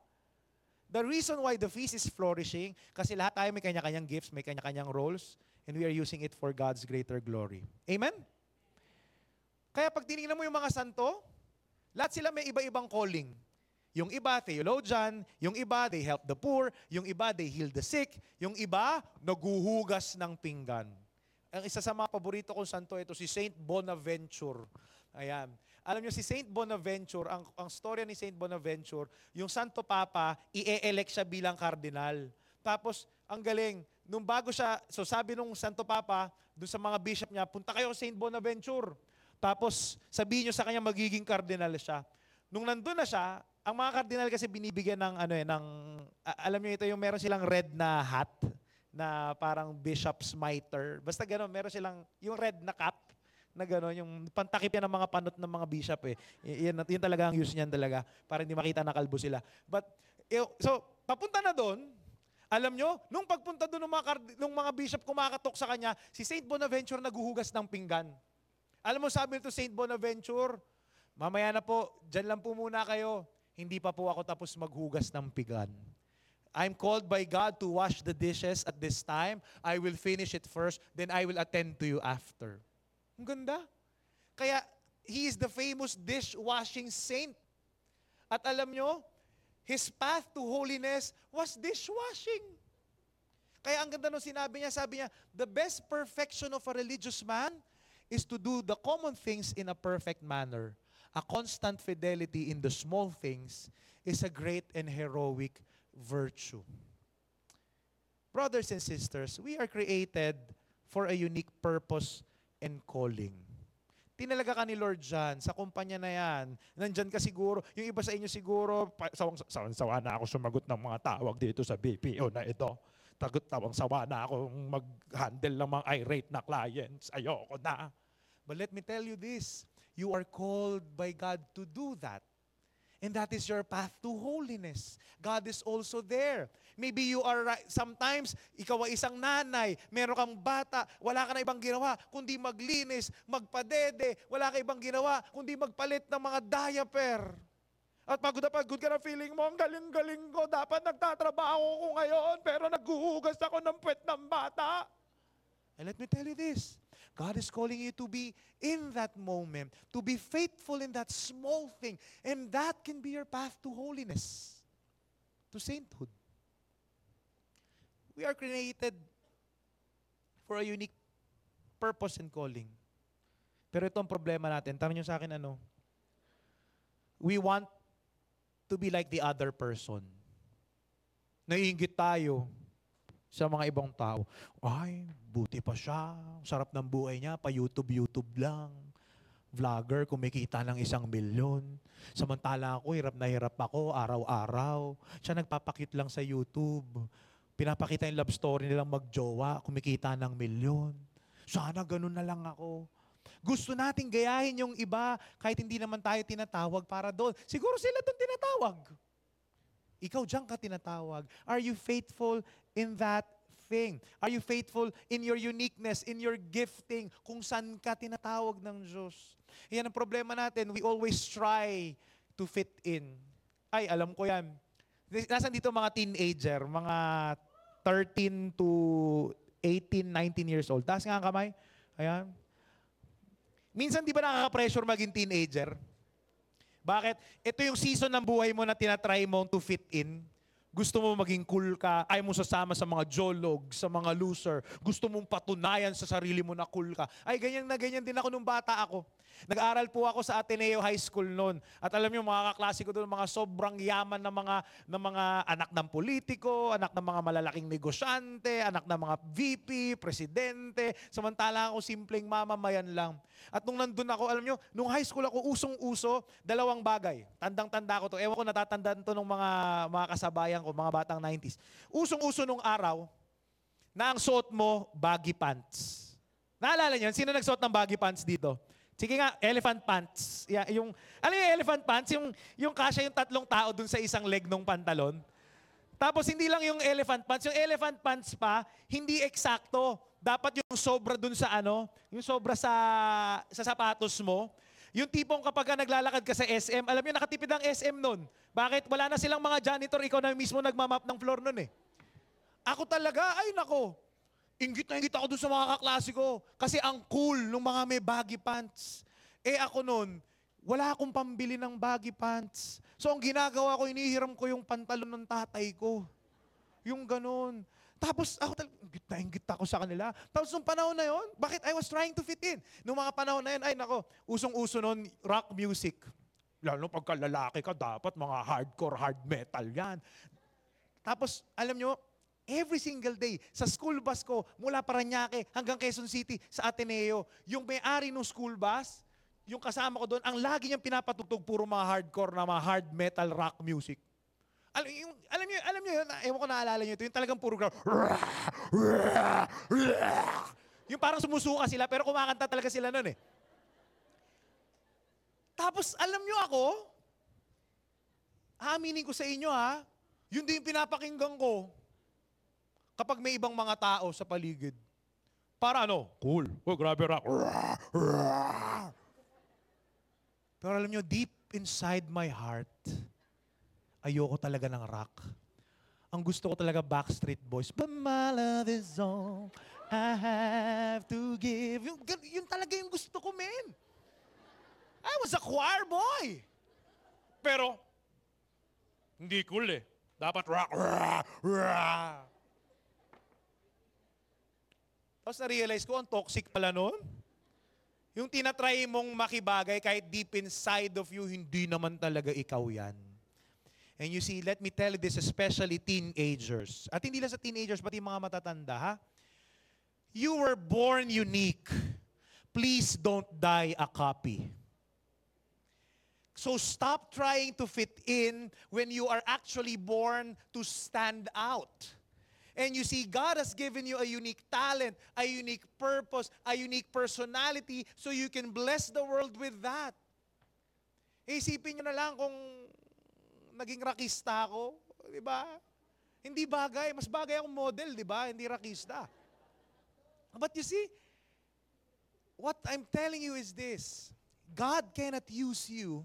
The reason why the feast is flourishing, kasi lahat tayo may kanya-kanyang gifts, may kanya-kanyang roles, and we are using it for God's greater glory. Amen? Kaya pag tinignan mo yung mga santo, lahat sila may iba-ibang calling. Yung iba, theologian. Yung iba, they help the poor. Yung iba, they heal the sick. Yung iba, naguhugas ng pinggan. Ang isa sa mga paborito kong santo, ito si Saint Bonaventure. Ayan. Alam nyo, si Saint Bonaventure, ang, ang storya ni Saint Bonaventure, yung Santo Papa, i-elect siya bilang kardinal. Tapos, ang galing, nung bago siya, so sabi nung Santo Papa, dun sa mga bishop niya, punta kayo Saint Bonaventure. Tapos, sabihin nyo sa kanya magiging kardinal siya. Nung nandun na siya, ang mga kardinal kasi binibigyan ng ano eh, ng, alam niyo ito yung meron silang red na hat, na parang bishop's mitre. Basta gano'n, meron silang yung red na cap na gano'n, yung pantakip yan ng mga panot ng mga bishop eh. Y- Yan, talaga ang use niyan talaga, para hindi makita na kalbo sila. But, eh, so, papunta na doon, alam nyo, nung pagpunta doon ng mga, nung mga bishop kumakatok sa kanya, si Saint Bonaventure naguhugas ng pinggan. Alam mo, sabi nito Saint Bonaventure, mamaya na po, dyan lang po muna kayo. Hindi pa po ako tapos maghugas ng pinggan. I'm called by God to wash the dishes at this time. I will finish it first, then I will attend to you after. Ang ganda. Kaya, he is the famous dishwashing saint. At alam nyo, his path to holiness was dishwashing. Kaya ang ganda nung sinabi niya, sabi niya, the best perfection of a religious man is to do the common things in a perfect manner. A constant fidelity in the small things is a great and heroic virtue. Brothers and sisters, we are created for a unique purpose and calling. Tinalaga ka ni Lord dyan, sa kumpanya na yan. Nandyan ka siguro, yung iba sa inyo siguro, sawang, sawang sawa na ako sumagot ng mga tawag dito sa BPO na ito. Tagot tawang sawa na akong mag-handle ng mga irate na clients. Ayoko na. But let me tell you this, you are called by God to do that. And that is your path to holiness. God is also there. Maybe you are, sometimes, ikaw ay isang nanay, meron kang bata, wala ka na ibang ginawa, kundi maglinis, magpadede, wala ka ibang ginawa, kundi magpalit ng mga diaper. At pagod na pagod ka na feeling mo, ang galing-galing ko, dapat nagtatrabaho ko ngayon, pero naghuhugas ako ng puwet ng bata. And let me tell you this, God is calling you to be in that moment, to be faithful in that small thing, and that can be your path to holiness, to sainthood. We are created for a unique purpose and calling. Pero ito ang problema natin. Tanong nyo sa akin ano? We want to be like the other person. Naiingit tayo sa mga ibang tao. Ay, buti pa siya. Sarap ng buhay niya. Pa YouTube, YouTube lang. Vlogger, kumikita ng isang milyon. Samantala ako, hirap na hirap ako, araw-araw. Siya nagpapakit lang sa YouTube. Pinapakita yung love story nilang magjowa, kumikita ng milyon. Sana ganun na lang ako. Gusto nating gayahin yung iba kahit hindi naman tayo tinatawag para doon. Siguro sila doon tinatawag. Ikaw diyan ka tinatawag. Are you faithful in that thing? Are you faithful in your uniqueness, in your gifting, kung saan ka tinatawag ng Diyos? Yan ang problema natin. We always try to fit in. Ay, alam ko yan. Nasaan dito mga teenager, mga 13 to 18, 19 years old. Taas nga ang kamay. Ayan. Minsan di ba nakaka-pressure maging teenager? Bakit? Ito yung season ng buhay mo na tinatry mo to fit in. Gusto mo maging cool ka, ayaw mo sasama sa mga jolog, sa mga loser. Gusto mong patunayan sa sarili mo na cool ka. Ay, ganyan na ganyan din ako nung bata ako. Nag-aral po ako sa Ateneo High School noon. At alam niyo, mga kaklase ko doon, mga sobrang yaman na mga, na mga anak ng politiko, anak ng mga malalaking negosyante, anak ng mga VP, presidente. Samantala ako simpleng mamamayan lang. At nung nandun ako, alam niyo, nung high school ako, usong-uso, dalawang bagay. Tandang-tanda ko to. Ewan ko natatandaan to ng mga, mga kasabayan ko, mga batang 90s. Usong-uso nung araw, na ang suot mo, baggy pants. Naalala niyo, sino nagsuot ng baggy pants dito? Sige nga, elephant pants. Yeah, yung, alam yung elephant pants? Yung, yung kasya yung tatlong tao dun sa isang leg ng pantalon. Tapos hindi lang yung elephant pants, yung elephant pants pa, hindi eksakto. Dapat yung sobra dun sa ano, yung sobra sa, sa sapatos mo. Yung tipong kapag ka naglalakad ka sa SM, alam niyo nakatipid ang SM nun. Bakit? Wala na silang mga janitor, ikaw na mismo nagmamap ng floor nun eh. Ako talaga, ay nako, Ingit na ingit ako dun sa mga kaklase ko. Kasi ang cool nung mga may baggy pants. Eh ako nun, wala akong pambili ng baggy pants. So ang ginagawa ko, inihiram ko yung pantalon ng tatay ko. Yung ganun. Tapos ako talaga, ingit na ingit ako sa kanila. Tapos nung panahon na yon, bakit I was trying to fit in? Nung mga panahon na yun, ay nako, usong-uso noon rock music. Lalo pagka lalaki ka, dapat mga hardcore, hard metal yan. Tapos, alam nyo, every single day, sa school bus ko, mula Paranaque hanggang Quezon City, sa Ateneo, yung may-ari ng school bus, yung kasama ko doon, ang lagi niyang pinapatugtog, puro mga hardcore na mga hard metal rock music. Alam, yung, alam niyo, alam niyo, ewan ko naalala niyo ito, yung talagang puro gra- Yung parang sumusuka sila, pero kumakanta talaga sila noon eh. Tapos, alam niyo ako, aaminin ko sa inyo ha, yun din yung pinapakinggan ko kapag may ibang mga tao sa paligid. Para ano? Cool. Oh, grabe rock. Pero alam nyo, deep inside my heart, ayoko talaga ng rock. Ang gusto ko talaga Backstreet Boys. But my love is all I have to give. Yung, yun talaga yung gusto ko, men. I was a choir boy. Pero, hindi cool eh. Dapat rock. Rah, rah. Tapos na-realize ko, ang toxic pala nun. Yung tinatry mong makibagay kahit deep inside of you, hindi naman talaga ikaw yan. And you see, let me tell you this, especially teenagers. At hindi lang sa teenagers, pati mga matatanda, ha? You were born unique. Please don't die a copy. So stop trying to fit in when you are actually born to stand out. And you see, God has given you a unique talent, a unique purpose, a unique personality, so you can bless the world with that. Isipin nyo na lang kung naging rakista ako, di ba? Hindi bagay. Mas bagay akong model, di ba? Hindi rakista. But you see, what I'm telling you is this. God cannot use you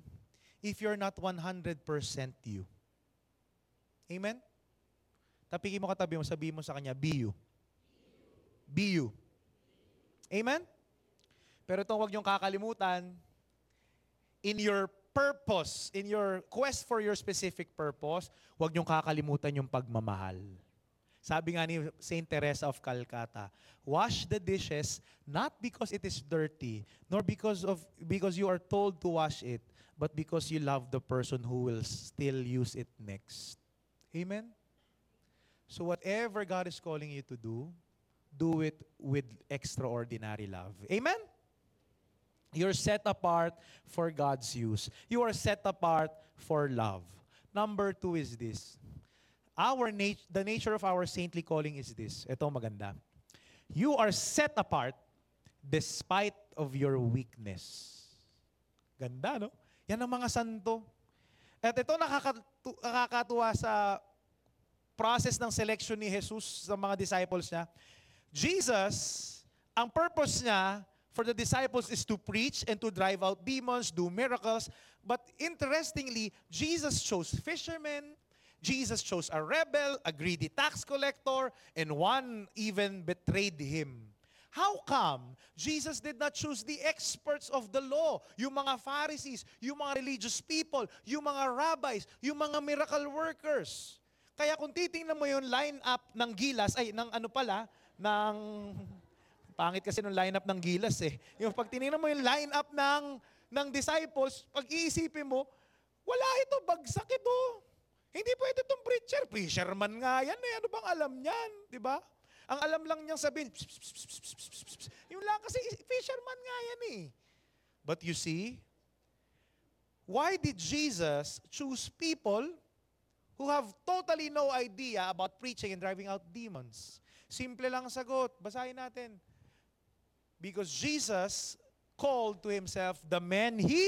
if you're not 100% you. Amen? Tapikin mo katabi mo, sabihin mo sa kanya, be you. Be you. Amen? Pero itong huwag niyong kakalimutan, in your purpose, in your quest for your specific purpose, huwag niyong kakalimutan yung pagmamahal. Sabi nga ni Saint Teresa of Calcutta, wash the dishes not because it is dirty, nor because of because you are told to wash it, but because you love the person who will still use it next. Amen. So whatever God is calling you to do, do it with extraordinary love. Amen. You're set apart for God's use. You are set apart for love. Number two is this. Our nat- the nature of our saintly calling is this. Ito maganda. You are set apart despite of your weakness. Ganda, no? Yan ang mga santo. At ito nakakatu- nakakatuwa sa process ng selection ni Jesus sa mga disciples niya. Jesus, ang purpose niya for the disciples is to preach and to drive out demons, do miracles. But interestingly, Jesus chose fishermen, Jesus chose a rebel, a greedy tax collector, and one even betrayed him. How come Jesus did not choose the experts of the law, yung mga Pharisees, yung mga religious people, yung mga rabbis, yung mga miracle workers? Kaya kung titingnan mo yung line-up ng Gilas, ay, ng ano pala, ng... Pangit kasi nung line-up ng Gilas eh. Yung pag tinignan mo yung line-up ng, ng disciples, pag iisipin mo, wala ito, bagsak ito. Hindi pwede itong preacher. Fisherman nga yan eh. Ano bang alam niyan? Di ba? Ang alam lang niyang sabihin, pss, pss, pss, pss, pss, pss, pss. yung lang kasi fisherman nga yan eh. But you see, why did Jesus choose people who have totally no idea about preaching and driving out demons? Simple lang ang sagot. Basahin natin. Because Jesus called to himself the men he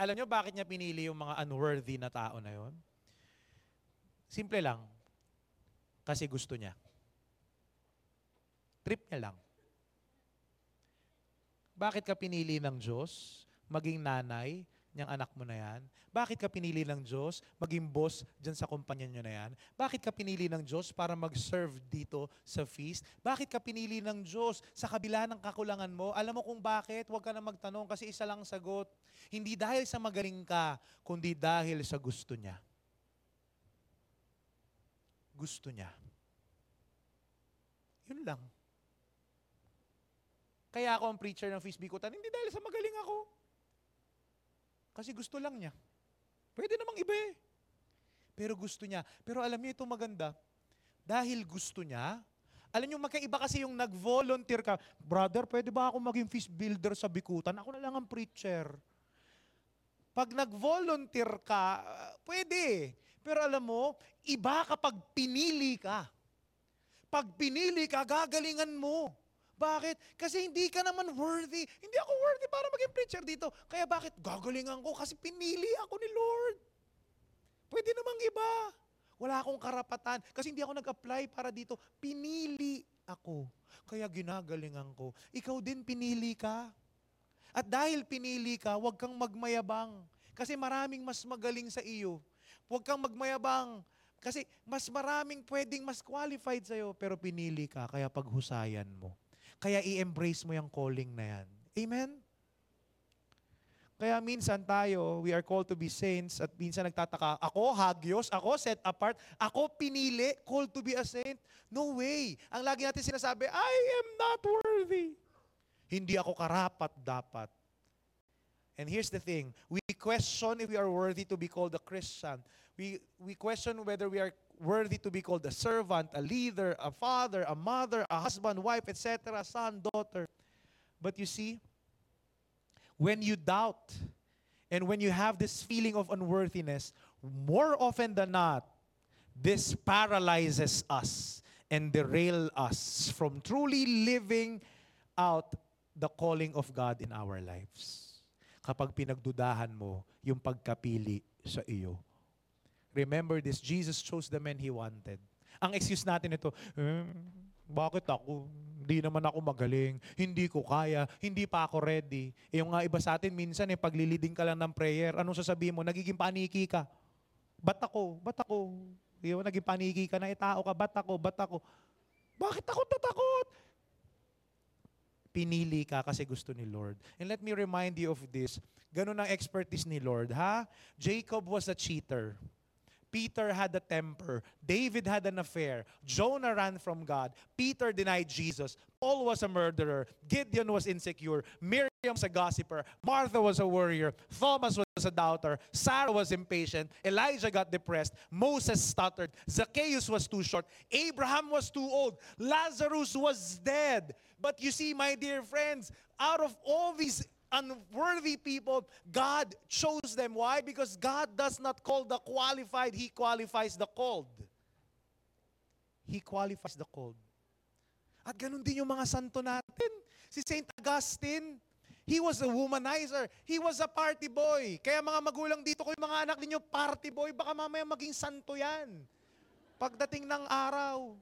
alam nyo bakit niya pinili yung mga unworthy na tao na yon? Simple lang. Kasi gusto niya. Trip niya lang. Bakit ka pinili ng Diyos maging nanay niyang anak mo na yan? Bakit ka pinili ng Diyos maging boss dyan sa kumpanya niyo na yan? Bakit ka pinili ng Diyos para mag-serve dito sa feast? Bakit ka pinili ng Diyos sa kabila ng kakulangan mo? Alam mo kung bakit? Huwag ka na magtanong kasi isa lang ang sagot. Hindi dahil sa magaling ka, kundi dahil sa gusto niya. gusto niya. Yun lang. Kaya ako ang preacher ng Fish Bikutan, hindi dahil sa magaling ako. Kasi gusto lang niya. Pwede namang iba eh. Pero gusto niya. Pero alam niyo itong maganda, dahil gusto niya, alam niyo magkaiba kasi yung nag-volunteer ka, Brother, pwede ba ako maging fish builder sa Bikutan? Ako na lang ang preacher. Pag nag-volunteer ka, uh, pwede. Pero alam mo, iba kapag pinili ka. Pag pinili ka, gagalingan mo. Bakit? Kasi hindi ka naman worthy. Hindi ako worthy para maging preacher dito. Kaya bakit? Gagalingan ko kasi pinili ako ni Lord. Pwede namang iba. Wala akong karapatan. Kasi hindi ako nag-apply para dito. Pinili ako. Kaya ginagalingan ko. Ikaw din pinili ka. At dahil pinili ka, huwag kang magmayabang. Kasi maraming mas magaling sa iyo. Huwag kang magmayabang. Kasi mas maraming pwedeng mas qualified sa'yo, pero pinili ka, kaya paghusayan mo. Kaya i-embrace mo yung calling na yan. Amen? Kaya minsan tayo, we are called to be saints at minsan nagtataka, ako hagios, ako set apart, ako pinili, called to be a saint. No way. Ang lagi natin sinasabi, I am not worthy. Hindi ako karapat dapat. And here's the thing, we question if we are worthy to be called a Christian. We, we question whether we are worthy to be called a servant, a leader, a father, a mother, a husband, wife, etc., son, daughter. But you see, when you doubt and when you have this feeling of unworthiness, more often than not, this paralyzes us and derail us from truly living out the calling of God in our lives. Kapag pinagdudahan mo yung pagkapili sa iyo. Remember this, Jesus chose the men He wanted. Ang excuse natin ito, eh, bakit ako? Hindi naman ako magaling. Hindi ko kaya. Hindi pa ako ready. Eh, yung nga iba sa atin, minsan eh, pagliliding ka lang ng prayer, anong sasabihin mo? Nagiging paniki ka. Ba't ako? Ba't ako? Di ba, naging paniki ka na, eh, tao ka, ba't ako? Ba't ako? Bakit ako tatakot? Pinili ka kasi gusto ni Lord. And let me remind you of this. Ganun ang expertise ni Lord, ha? Jacob was a cheater. Peter had a temper. David had an affair. Jonah ran from God. Peter denied Jesus. Paul was a murderer. Gideon was insecure. Miriam was a gossiper. Martha was a warrior. Thomas was a doubter. Sarah was impatient. Elijah got depressed. Moses stuttered. Zacchaeus was too short. Abraham was too old. Lazarus was dead. But you see, my dear friends, out of all these unworthy people, God chose them. Why? Because God does not call the qualified, He qualifies the called. He qualifies the called. At ganun din yung mga santo natin. Si St. Augustine, he was a womanizer. He was a party boy. Kaya mga magulang dito ko yung mga anak ninyo, party boy, baka mamaya maging santo yan. Pagdating ng araw,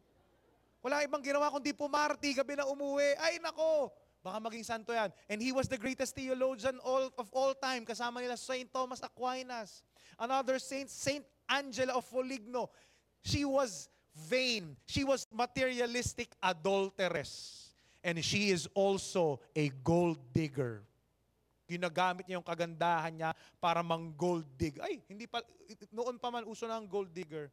wala ibang ginawa kundi pumarty, gabi na umuwi. Ay nako, Baka maging santo yan. And he was the greatest theologian all, of all time. Kasama nila St. Thomas Aquinas. Another saint, Saint Angela of Foligno. She was vain. She was materialistic adulteress. And she is also a gold digger. Ginagamit niya yung kagandahan niya para mang gold dig. Ay, hindi pa, noon pa man uso na ang gold digger.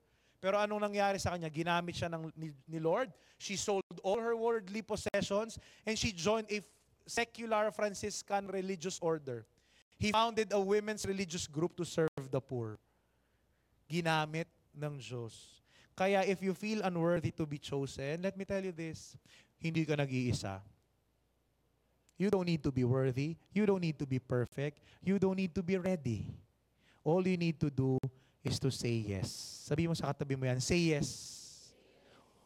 Pero anong nangyari sa kanya? Ginamit siya ng, ni, ni Lord. She sold all her worldly possessions and she joined a secular Franciscan religious order. He founded a women's religious group to serve the poor. Ginamit ng Diyos. Kaya if you feel unworthy to be chosen, let me tell you this, hindi ka nag-iisa. You don't need to be worthy. You don't need to be perfect. You don't need to be ready. All you need to do is to say yes. Sabi mo sa katabi mo yan, say yes.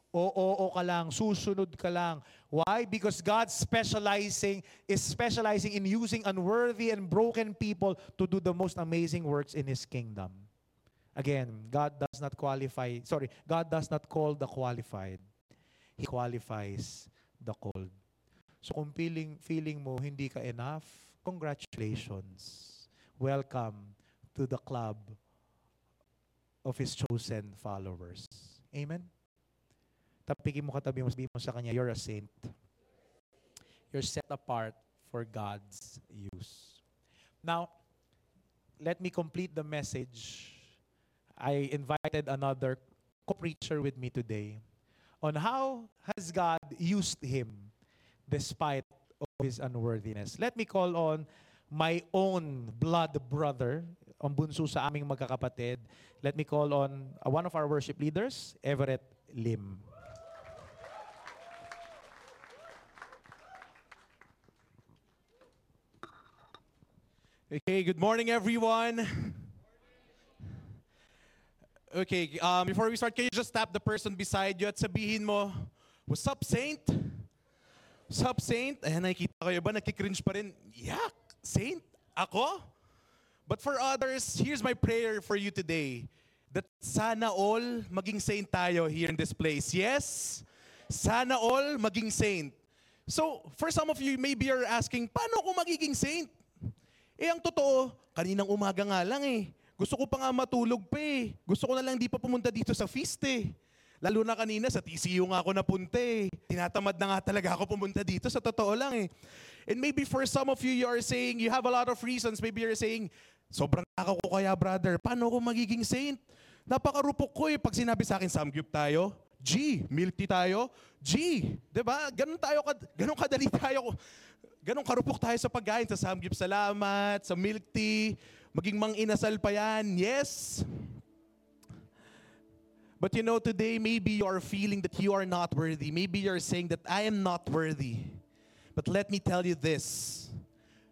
Oo, oo ka lang, susunod ka lang. Why? Because God specializing is specializing in using unworthy and broken people to do the most amazing works in His kingdom. Again, God does not qualify, sorry, God does not call the qualified. He qualifies the called. So kung feeling, feeling mo hindi ka enough, congratulations. Welcome to the club of His chosen followers. Amen? Tapikin mo katabi mo, sabihin mo sa kanya, you're a saint. You're set apart for God's use. Now, let me complete the message. I invited another co-preacher with me today on how has God used him despite of his unworthiness. Let me call on my own blood brother, ang bunso sa aming magkakapatid. Let me call on uh, one of our worship leaders, Everett Lim. Okay, good morning, everyone. Okay, um, before we start, can you just tap the person beside you at sabihin mo, What's up, Saint? What's up, Saint? Ayan, nakikita kayo ba? Nakikringe pa rin. Yak! Saint? Ako? But for others, here's my prayer for you today. That sana all maging saint tayo here in this place. Yes? Sana all maging saint. So, for some of you, maybe you're asking, paano ako magiging saint? Eh, ang totoo, kaninang umaga nga lang eh. Gusto ko pa nga matulog pa eh. Gusto ko na lang di pa pumunta dito sa feast eh. Lalo na kanina sa TCU nga ako napunta eh. Tinatamad na nga talaga ako pumunta dito sa totoo lang eh. And maybe for some of you, you are saying, you have a lot of reasons. Maybe you're saying, sobrang naka ko kaya brother, paano ako magiging saint? Napakarupok ko eh. Pag sinabi sa akin, samgyup tayo, G, milk tea tayo, G. 'Di ba? Ganun tayo, ganun kadali tayo. Ganun karupok tayo sa pagkain, sa samgyup salamat, sa milk tea, maging mang inasal pa yan. Yes. But you know, today maybe you are feeling that you are not worthy. Maybe you're saying that I am not worthy. But let me tell you this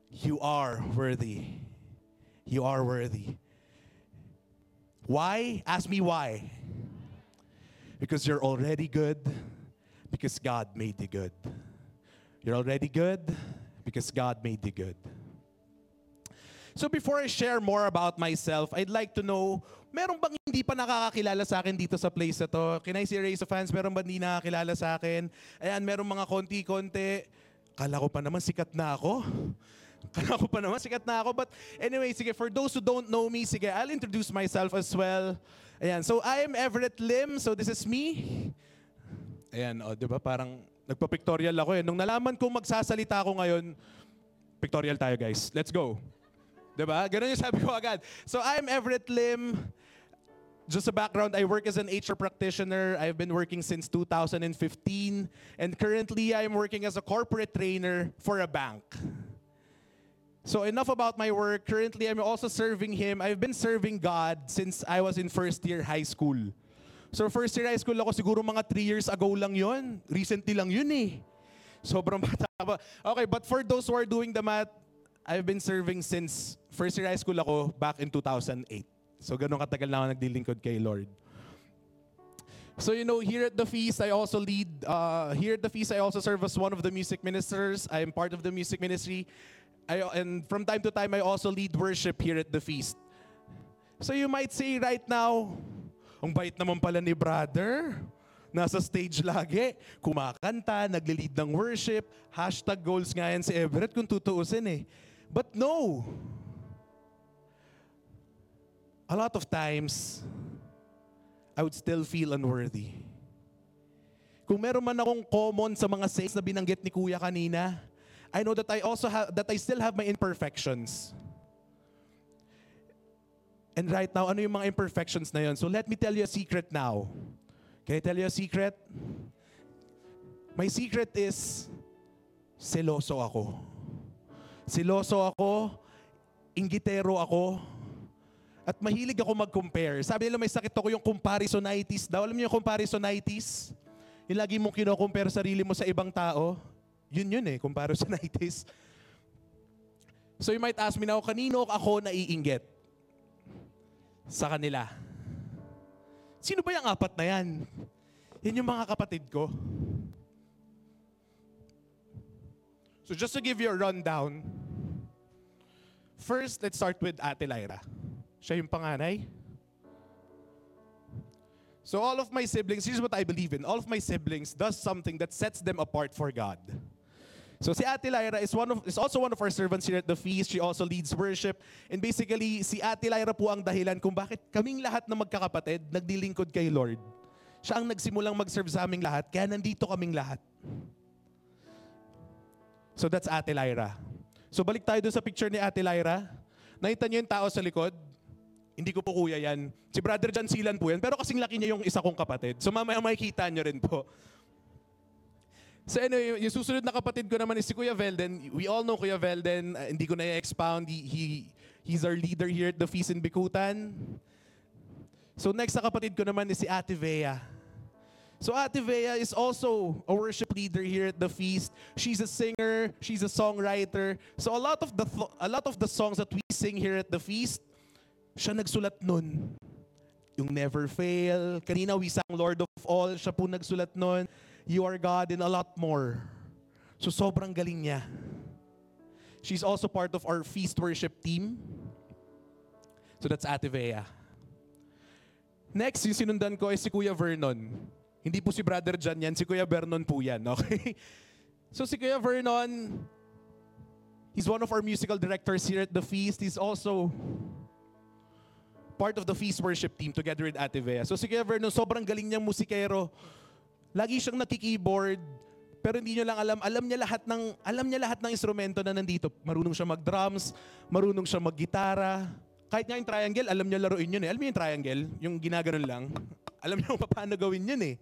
you are worthy. You are worthy. Why? Ask me why. Because you're already good, because God made you good. You're already good, because God made you good. So before I share more about myself, I'd like to know, meron bang hindi pa nakakakilala sa akin dito sa place na to? Can I see a raise of hands? Meron ba hindi nakakilala sa akin? Ayan, meron mga konti-konti. Kala ko pa naman sikat na ako. Kala ko pa naman sikat na ako. But anyway, sige, for those who don't know me, sige, I'll introduce myself as well. Ayan, so I am Everett Lim. So this is me. Ayan, oh, di ba? Parang nagpa-pictorial ako eh. Nung nalaman kong magsasalita ako ngayon, pictorial tayo guys. Let's go. Diba? Ganun yung sabi ko agad. So I'm Everett Lim. Just a background, I work as an HR practitioner. I've been working since 2015. And currently, I'm working as a corporate trainer for a bank. So enough about my work. Currently, I'm also serving Him. I've been serving God since I was in first year high school. So first year high school ako siguro mga 3 years ago lang yon. Recently lang yun eh. Sobrang bata pa. Okay, but for those who are doing the math, I've been serving since first year high school ako back in 2008. So ganun katagal na ako naglilingkod kay Lord. So you know, here at the feast, I also lead. Uh, here at the feast, I also serve as one of the music ministers. I am part of the music ministry, I, and from time to time, I also lead worship here at the feast. So you might say right now, ang bait naman pala ni brother. Nasa stage lagi, kumakanta, nagli-lead ng worship, hashtag goals nga yan si Everett kung tutuusin eh. But no. A lot of times, I would still feel unworthy. Kung meron man akong common sa mga saints na binanggit ni Kuya kanina, I know that I also have that I still have my imperfections. And right now, ano yung mga imperfections na yon? So let me tell you a secret now. Can I tell you a secret? My secret is, seloso ako. Seloso ako, inggitero ako, at mahilig ako mag-compare. Sabi nila may sakit ako yung comparisonitis daw. Alam niyo yung comparisonitis? Yung lagi mong kino-compare sarili mo sa ibang tao. Yun yun eh, comparisonitis. So you might ask me now, kanino ako naiinggit? Sa kanila. Sino ba yung apat na yan? Yan yung mga kapatid ko. So just to give you a rundown, first, let's start with Ate Lyra. Siya yung panganay. So all of my siblings, here's what I believe in. All of my siblings does something that sets them apart for God. So si Ate Lyra is one of is also one of our servants here at the feast. She also leads worship. And basically, si Ate Lyra po ang dahilan kung bakit kaming lahat na magkakapatid nagdilingkod kay Lord. Siya ang nagsimulang mag-serve sa aming lahat, kaya nandito kaming lahat. So that's Ate Lyra. So balik tayo dun sa picture ni Ate Lyra. Nakita niyo yung tao sa likod? Hindi ko po kuya yan. Si Brother John Silan po yan. Pero kasing laki niya yung isa kong kapatid. So mamaya makikita niyo rin po. So anyway, yung susunod na kapatid ko naman is si Kuya Velden. We all know Kuya Velden. Uh, hindi ko na i-expound. He, he, he's our leader here at the Feast in Bikutan. So next na kapatid ko naman is si Ate Vea. So Ate Vea is also a worship leader here at the feast. She's a singer, she's a songwriter. So a lot of the th- a lot of the songs that we sing here at the feast, siya nagsulat nun. Yung Never Fail. Kanina we sang Lord of All, siya po nagsulat nun. You Are God and a lot more. So sobrang galing niya. She's also part of our feast worship team. So that's Ate Vea. Next, yung sinundan ko is si Kuya Vernon. Hindi po si Brother John yan, si Kuya Vernon po yan, okay? So si Kuya Vernon, he's one of our musical directors here at the Feast. He's also part of the Feast worship team together with Ate Vea. So si Kuya Vernon, sobrang galing niyang musikero. Lagi siyang nakikeyboard, pero hindi niyo lang alam, alam niya lahat ng alam niya lahat ng instrumento na nandito. Marunong siya mag-drums, marunong siya mag-gitara. Kahit nga yung triangle, alam niya laruin yun eh. Alam niyo yung triangle? Yung ginaganon lang. Alam niyo kung paano gawin yun eh.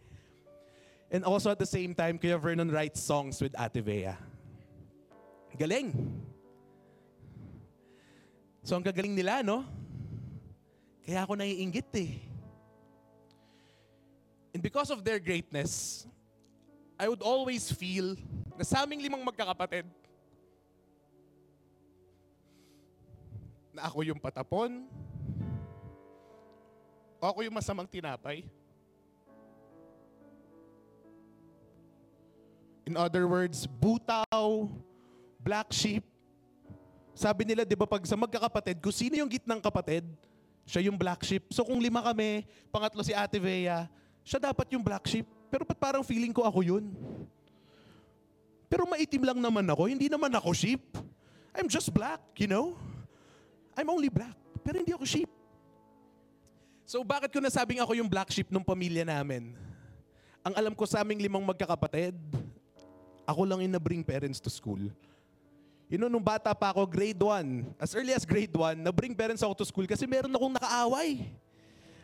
And also at the same time, Kuya Vernon writes songs with Ate Vea. Galing. So ang gagaling nila, no? Kaya ako naiinggit eh. And because of their greatness, I would always feel na sa aming limang magkakapatid, na ako yung patapon, o ako yung masamang tinapay. In other words, butaw, black sheep. Sabi nila, di ba, pag sa magkakapatid, kung sino yung gitnang kapatid, siya yung black sheep. So kung lima kami, pangatlo si Ate Vea, siya dapat yung black sheep. Pero ba't parang feeling ko ako yun? Pero maitim lang naman ako, hindi naman ako sheep. I'm just black, you know? I'm only black, pero hindi ako sheep. So bakit ko nasabing ako yung black sheep ng pamilya namin? Ang alam ko sa aming limang magkakapatid, ako lang yung na-bring parents to school. You know, nung bata pa ako, grade 1, as early as grade 1, na-bring parents ako to school kasi meron akong nakaaway.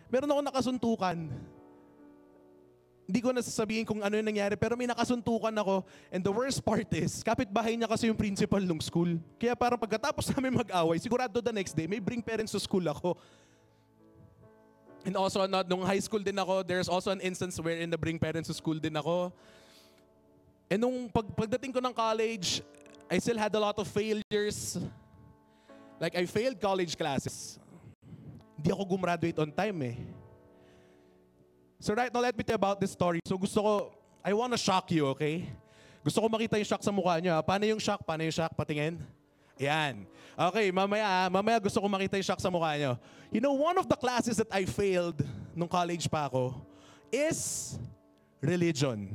Meron akong nakasuntukan. Hindi ko nasasabihin kung ano yung nangyari, pero may nakasuntukan ako. And the worst part is, kapitbahay niya kasi yung principal ng school. Kaya parang pagkatapos namin mag-away, sigurado the next day, may bring parents to school ako. And also, not, nung high school din ako, there's also an instance wherein na bring parents to school din ako. And nung pag, pagdating ko ng college, I still had a lot of failures. Like, I failed college classes. Hindi ako gumraduate on time eh. So right now, let me tell about this story. So gusto ko, I wanna shock you, okay? Gusto ko makita yung shock sa mukha niyo. ha? Paano yung shock? Paano yung shock? Patingin. Yan. Okay, mamaya, mamaya gusto ko makita yung shock sa mukha niyo. You know, one of the classes that I failed nung college pa ako is religion.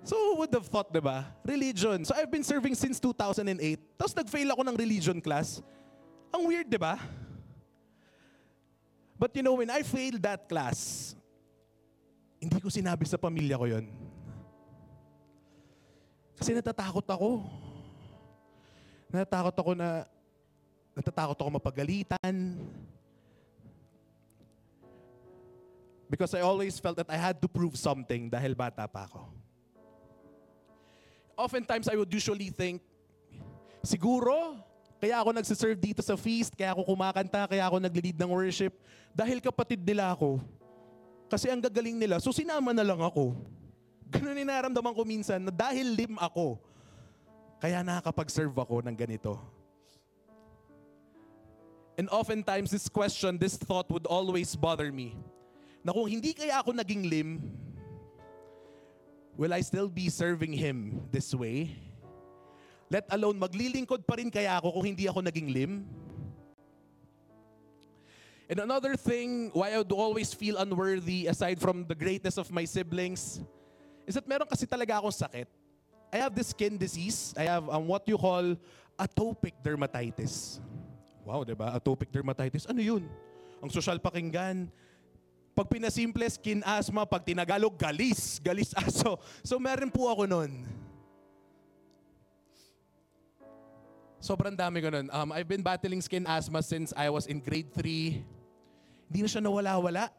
So who would have thought, di ba? Religion. So I've been serving since 2008. Tapos nag-fail ako ng religion class. Ang weird, di ba? But you know, when I failed that class, hindi ko sinabi sa pamilya ko yon. Kasi natatakot ako. Natatakot ako na, natatakot ako mapagalitan. Because I always felt that I had to prove something dahil bata pa ako. Oftentimes, I would usually think, siguro, kaya ako nagsiserve dito sa feast, kaya ako kumakanta, kaya ako nagli-lead ng worship, dahil kapatid nila ako. Kasi ang gagaling nila, so sinama na lang ako. Ganun yung naramdaman ko minsan, na dahil lim ako, kaya nakakapag-serve ako ng ganito. And oftentimes, this question, this thought would always bother me. Na kung hindi kaya ako naging lim, will I still be serving Him this way? Let alone, maglilingkod pa rin kaya ako kung hindi ako naging lim? And another thing why I would always feel unworthy aside from the greatness of my siblings is that meron kasi talaga akong sakit. I have this skin disease. I have um, what you call atopic dermatitis. Wow, di ba? Atopic dermatitis. Ano yun? Ang social pakinggan. Pag pinasimple, skin asthma. Pag tinagalog, galis. Galis aso. So meron po ako nun. Sobrang dami ko nun. Um, I've been battling skin asthma since I was in grade 3. Hindi na siya nawala-wala.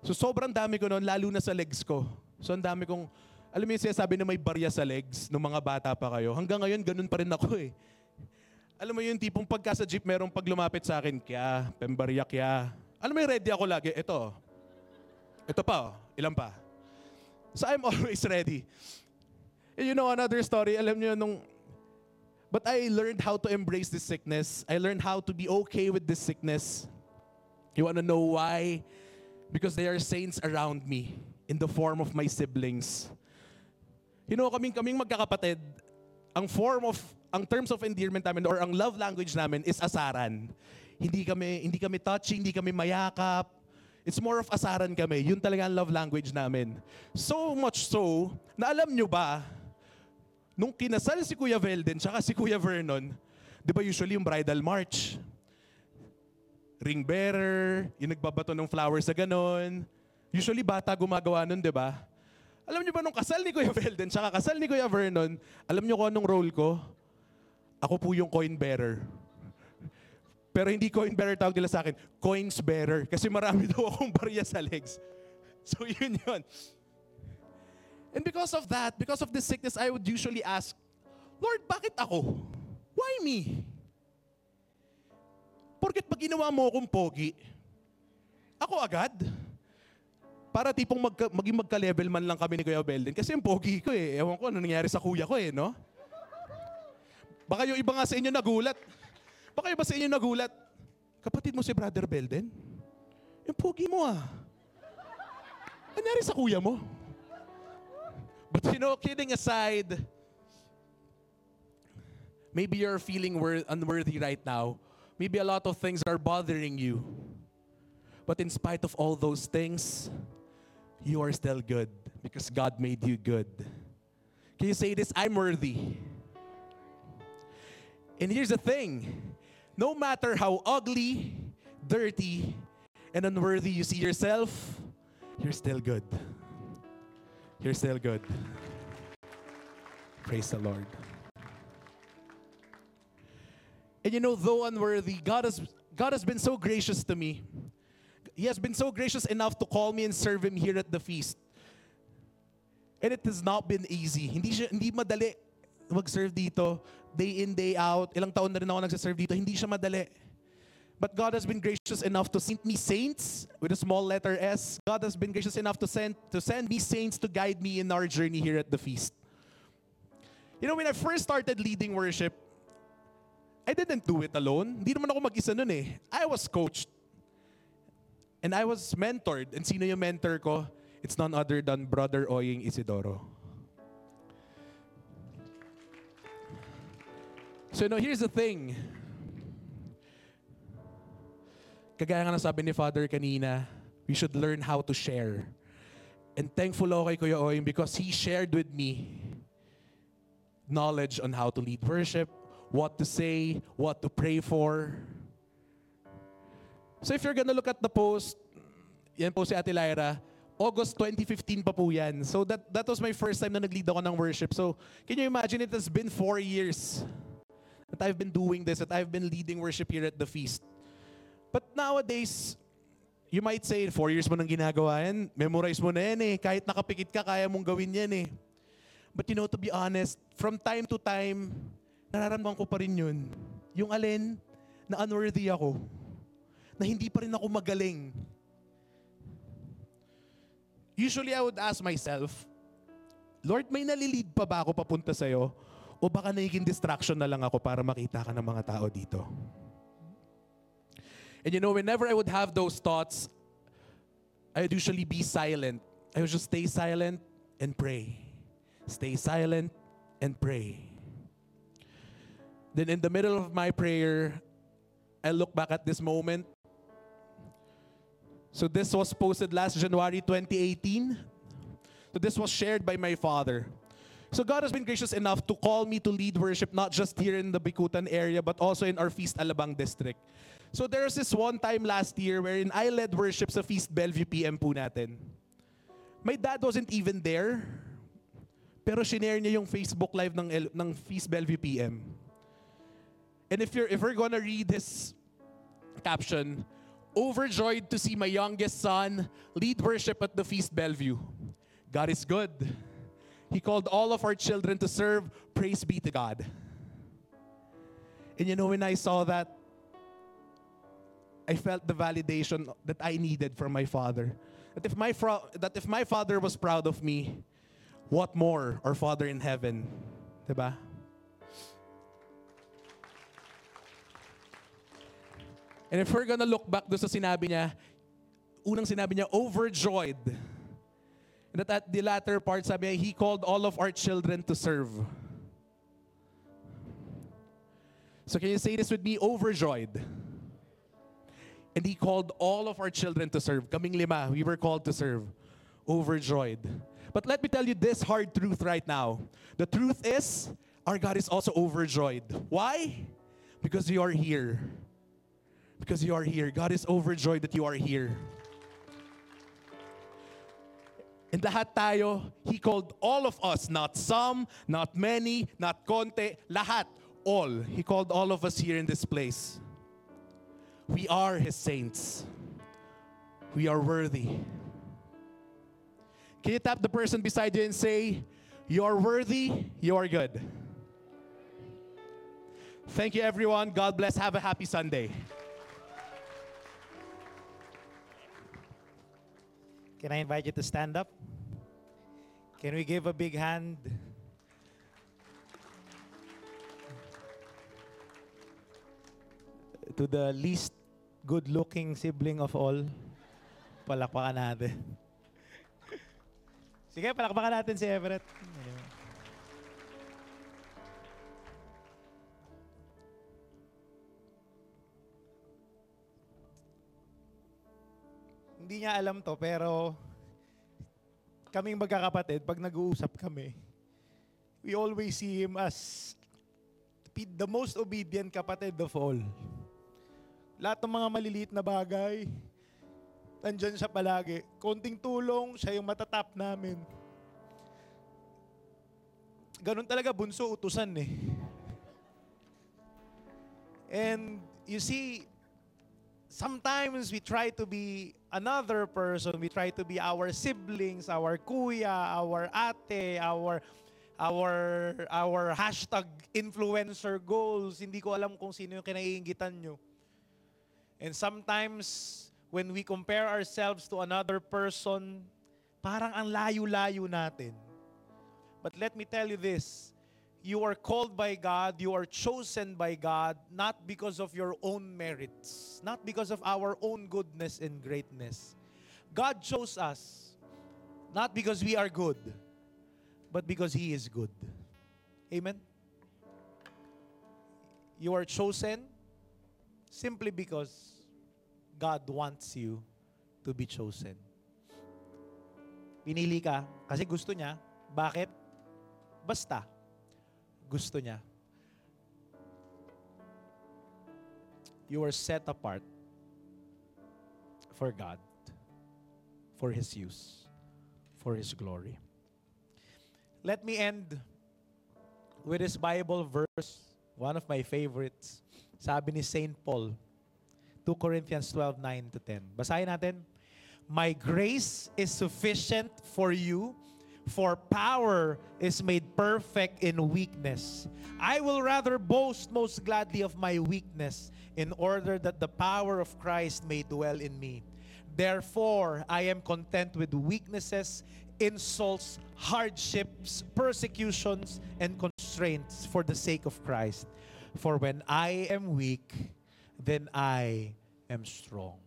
So sobrang dami ko nun, lalo na sa legs ko. So ang dami kong, alam mo yung sinasabi na may barya sa legs nung mga bata pa kayo. Hanggang ngayon, ganun pa rin ako eh. Alam mo yung tipong pagka sa jeep, merong pag lumapit sa akin, kya, pembarya kya. Alam mo yung ready ako lagi, ito. Ito pa, oh. ilan pa. So I'm always ready. And you know another story, alam niyo nung But I learned how to embrace this sickness. I learned how to be okay with this sickness. You want to know why? Because there are saints around me in the form of my siblings. You know, kaming kaming magkakapatid, ang form of ang terms of endearment namin or ang love language namin is asaran. Hindi kami hindi kami touchy, hindi kami mayakap. It's more of asaran kami. Yun talaga ang love language namin. So much so, na alam nyo ba, nung kinasal si Kuya Velden tsaka si Kuya Vernon, di ba usually yung bridal march? Ring bearer, yung nagbabato ng flowers sa ganon. Usually bata gumagawa nun, di ba? Alam niyo ba nung kasal ni Kuya Velden tsaka kasal ni Kuya Vernon, alam niyo kung anong role ko? Ako po yung coin bearer. Pero hindi coin bearer tawag nila sa akin, coins bearer. Kasi marami daw akong barya sa legs. So yun yun. And because of that, because of this sickness, I would usually ask, Lord, bakit ako? Why me? Porket pag ginawa mo akong pogi, ako agad. Para tipong magka, maging magka-level man lang kami ni Kuya Belden. Kasi yung pogi ko eh. Ewan ko ano nangyari sa kuya ko eh, no? Baka yung iba nga sa inyo nagulat. Baka yung iba sa inyo nagulat. Kapatid mo si Brother Belden? Yung pogi mo ah. Ano nangyari sa kuya mo? But you know, kidding aside, maybe you're feeling wor- unworthy right now. Maybe a lot of things are bothering you. But in spite of all those things, you are still good because God made you good. Can you say this? I'm worthy. And here's the thing no matter how ugly, dirty, and unworthy you see yourself, you're still good. You're still good. Praise the Lord. And you know, though unworthy, God has, God has been so gracious to me. He has been so gracious enough to call me and serve Him here at the feast. And it has not been easy. Hindi, siya, hindi madali mag-serve dito. Day in, day out. Ilang taon na rin ako nagsaserve dito. Hindi siya madali. But God has been gracious enough to send me saints with a small letter S. God has been gracious enough to send to send me saints to guide me in our journey here at the feast. You know, when I first started leading worship, I didn't do it alone. Hindi naman ako mag-isa nun eh. I was coached. And I was mentored. And sino yung mentor ko? It's none other than Brother Oying Isidoro. So, you know, here's the thing. Kagaya nga ng sabi ni Father kanina, we should learn how to share. And thankful ako kay Kuya Oying because he shared with me knowledge on how to lead worship, what to say, what to pray for. So if you're gonna look at the post, yan po si Ate Lyra, August 2015 pa po yan. So that, that was my first time na nag-lead ako ng worship. So can you imagine it has been four years that I've been doing this, that I've been leading worship here at the feast. But nowadays, you might say, four years mo nang ginagawa yan, memorize mo na yan eh. Kahit nakapikit ka, kaya mong gawin yan eh. But you know, to be honest, from time to time, nararamdaman ko pa rin yun. Yung alin, na unworthy ako. Na hindi pa rin ako magaling. Usually, I would ask myself, Lord, may nalilid pa ba ako papunta sa'yo? O baka nagiging distraction na lang ako para makita ka ng mga tao dito? And you know, whenever I would have those thoughts, I would usually be silent. I would just stay silent and pray. Stay silent and pray. Then in the middle of my prayer, I look back at this moment. So this was posted last January 2018. So this was shared by my father. So God has been gracious enough to call me to lead worship not just here in the Bikutan area but also in our Feast Alabang district. So there was this one time last year wherein I led worship sa Feast Bellevue PM po natin. My dad wasn't even there. Pero shinare niya yung Facebook live ng, L- ng Feast Bellevue PM. And if you're if we're gonna read this caption, overjoyed to see my youngest son lead worship at the Feast Bellevue. God is good. He called all of our children to serve. Praise be to God. And you know, when I saw that, I felt the validation that I needed from my father. That if my, fro- that if my father was proud of me, what more our Father in heaven? Diba? And if we're gonna look back doon sa sinabi niya, unang sinabi niya, overjoyed. And that at the latter part, sabi niya, He called all of our children to serve. So can you say this with me? Overjoyed. And He called all of our children to serve. Kaming lima, we were called to serve. Overjoyed. But let me tell you this hard truth right now. The truth is, our God is also overjoyed. Why? Because you are here. Because you are here. God is overjoyed that you are here. And lahat tayo, He called all of us, not some, not many, not konti, lahat, all. He called all of us here in this place. We are His saints. We are worthy. Can you tap the person beside you and say, You are worthy, you are good. Thank you, everyone. God bless. Have a happy Sunday. Can I invite you to stand up? Can we give a big hand? To the least good-looking sibling of all. Palakpakan natin. Sige, palakpakan natin si Everett. Hindi niya alam to, pero kaming magkakapatid, pag nag-uusap kami, we always see him as the most obedient kapatid of all. Lahat ng mga maliliit na bagay, nandyan siya palagi. Konting tulong, siya yung matatap namin. Ganun talaga, bunso, utusan eh. And you see, sometimes we try to be another person. We try to be our siblings, our kuya, our ate, our our our hashtag influencer goals. Hindi ko alam kung sino yung kinaiingitan nyo. And sometimes when we compare ourselves to another person, parang ang layo-layo natin. But let me tell you this, you are called by God, you are chosen by God, not because of your own merits, not because of our own goodness and greatness. God chose us, not because we are good, but because He is good. Amen? You are chosen simply because God wants you to be chosen. Pinili ka kasi gusto niya. Bakit? Basta gusto niya. You are set apart for God, for His use, for His glory. Let me end with this Bible verse, one of my favorites. Sabi ni St. Paul, 2 Corinthians 12, 9 to 10. Basahin natin. My grace is sufficient for you, for power is made perfect in weakness. I will rather boast most gladly of my weakness, in order that the power of Christ may dwell in me. Therefore, I am content with weaknesses, insults, hardships, persecutions, and constraints for the sake of Christ. For when I am weak, then I am strong.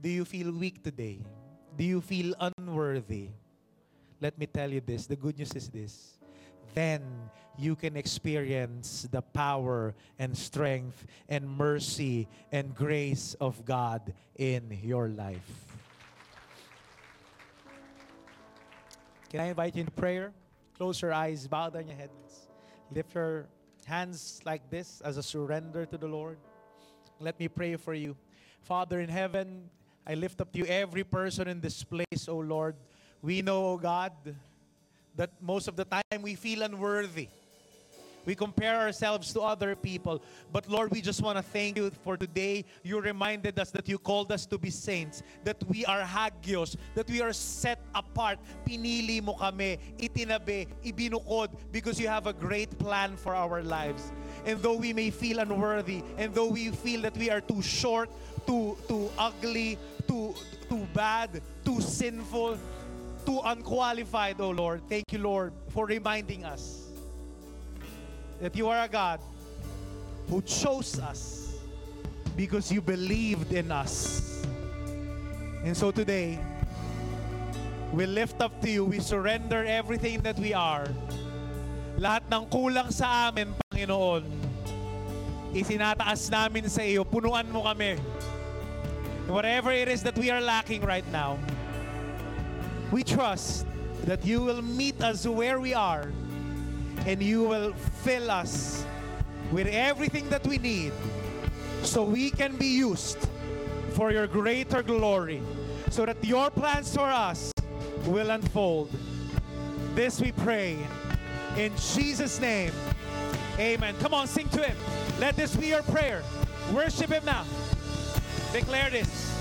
Do you feel weak today? Do you feel unworthy? Let me tell you this the good news is this. Then you can experience the power and strength and mercy and grace of God in your life. Can I invite you into prayer? Close your eyes, bow down your heads, lift your hands like this as a surrender to the Lord. Let me pray for you. Father in heaven, I lift up to you every person in this place, O Lord. We know, O God, that most of the time we feel unworthy. We compare ourselves to other people. But Lord, we just want to thank you for today. You reminded us that you called us to be saints, that we are hagios, that we are set apart. Pinili mo kami, itinabi, ibinukod because you have a great plan for our lives. And though we may feel unworthy, and though we feel that we are too short, too too ugly, too too bad, too sinful, too unqualified, oh Lord. Thank you, Lord, for reminding us that you are a God who chose us because you believed in us. And so today, we lift up to you, we surrender everything that we are. Lahat ng kulang sa amin, Panginoon, isinataas namin sa iyo. Punuan mo kami. Whatever it is that we are lacking right now, we trust that you will meet us where we are and you will fill us with everything that we need so we can be used for your greater glory, so that your plans for us will unfold. This we pray in Jesus' name. Amen. Come on, sing to him. Let this be your prayer. Worship him now. Declare this.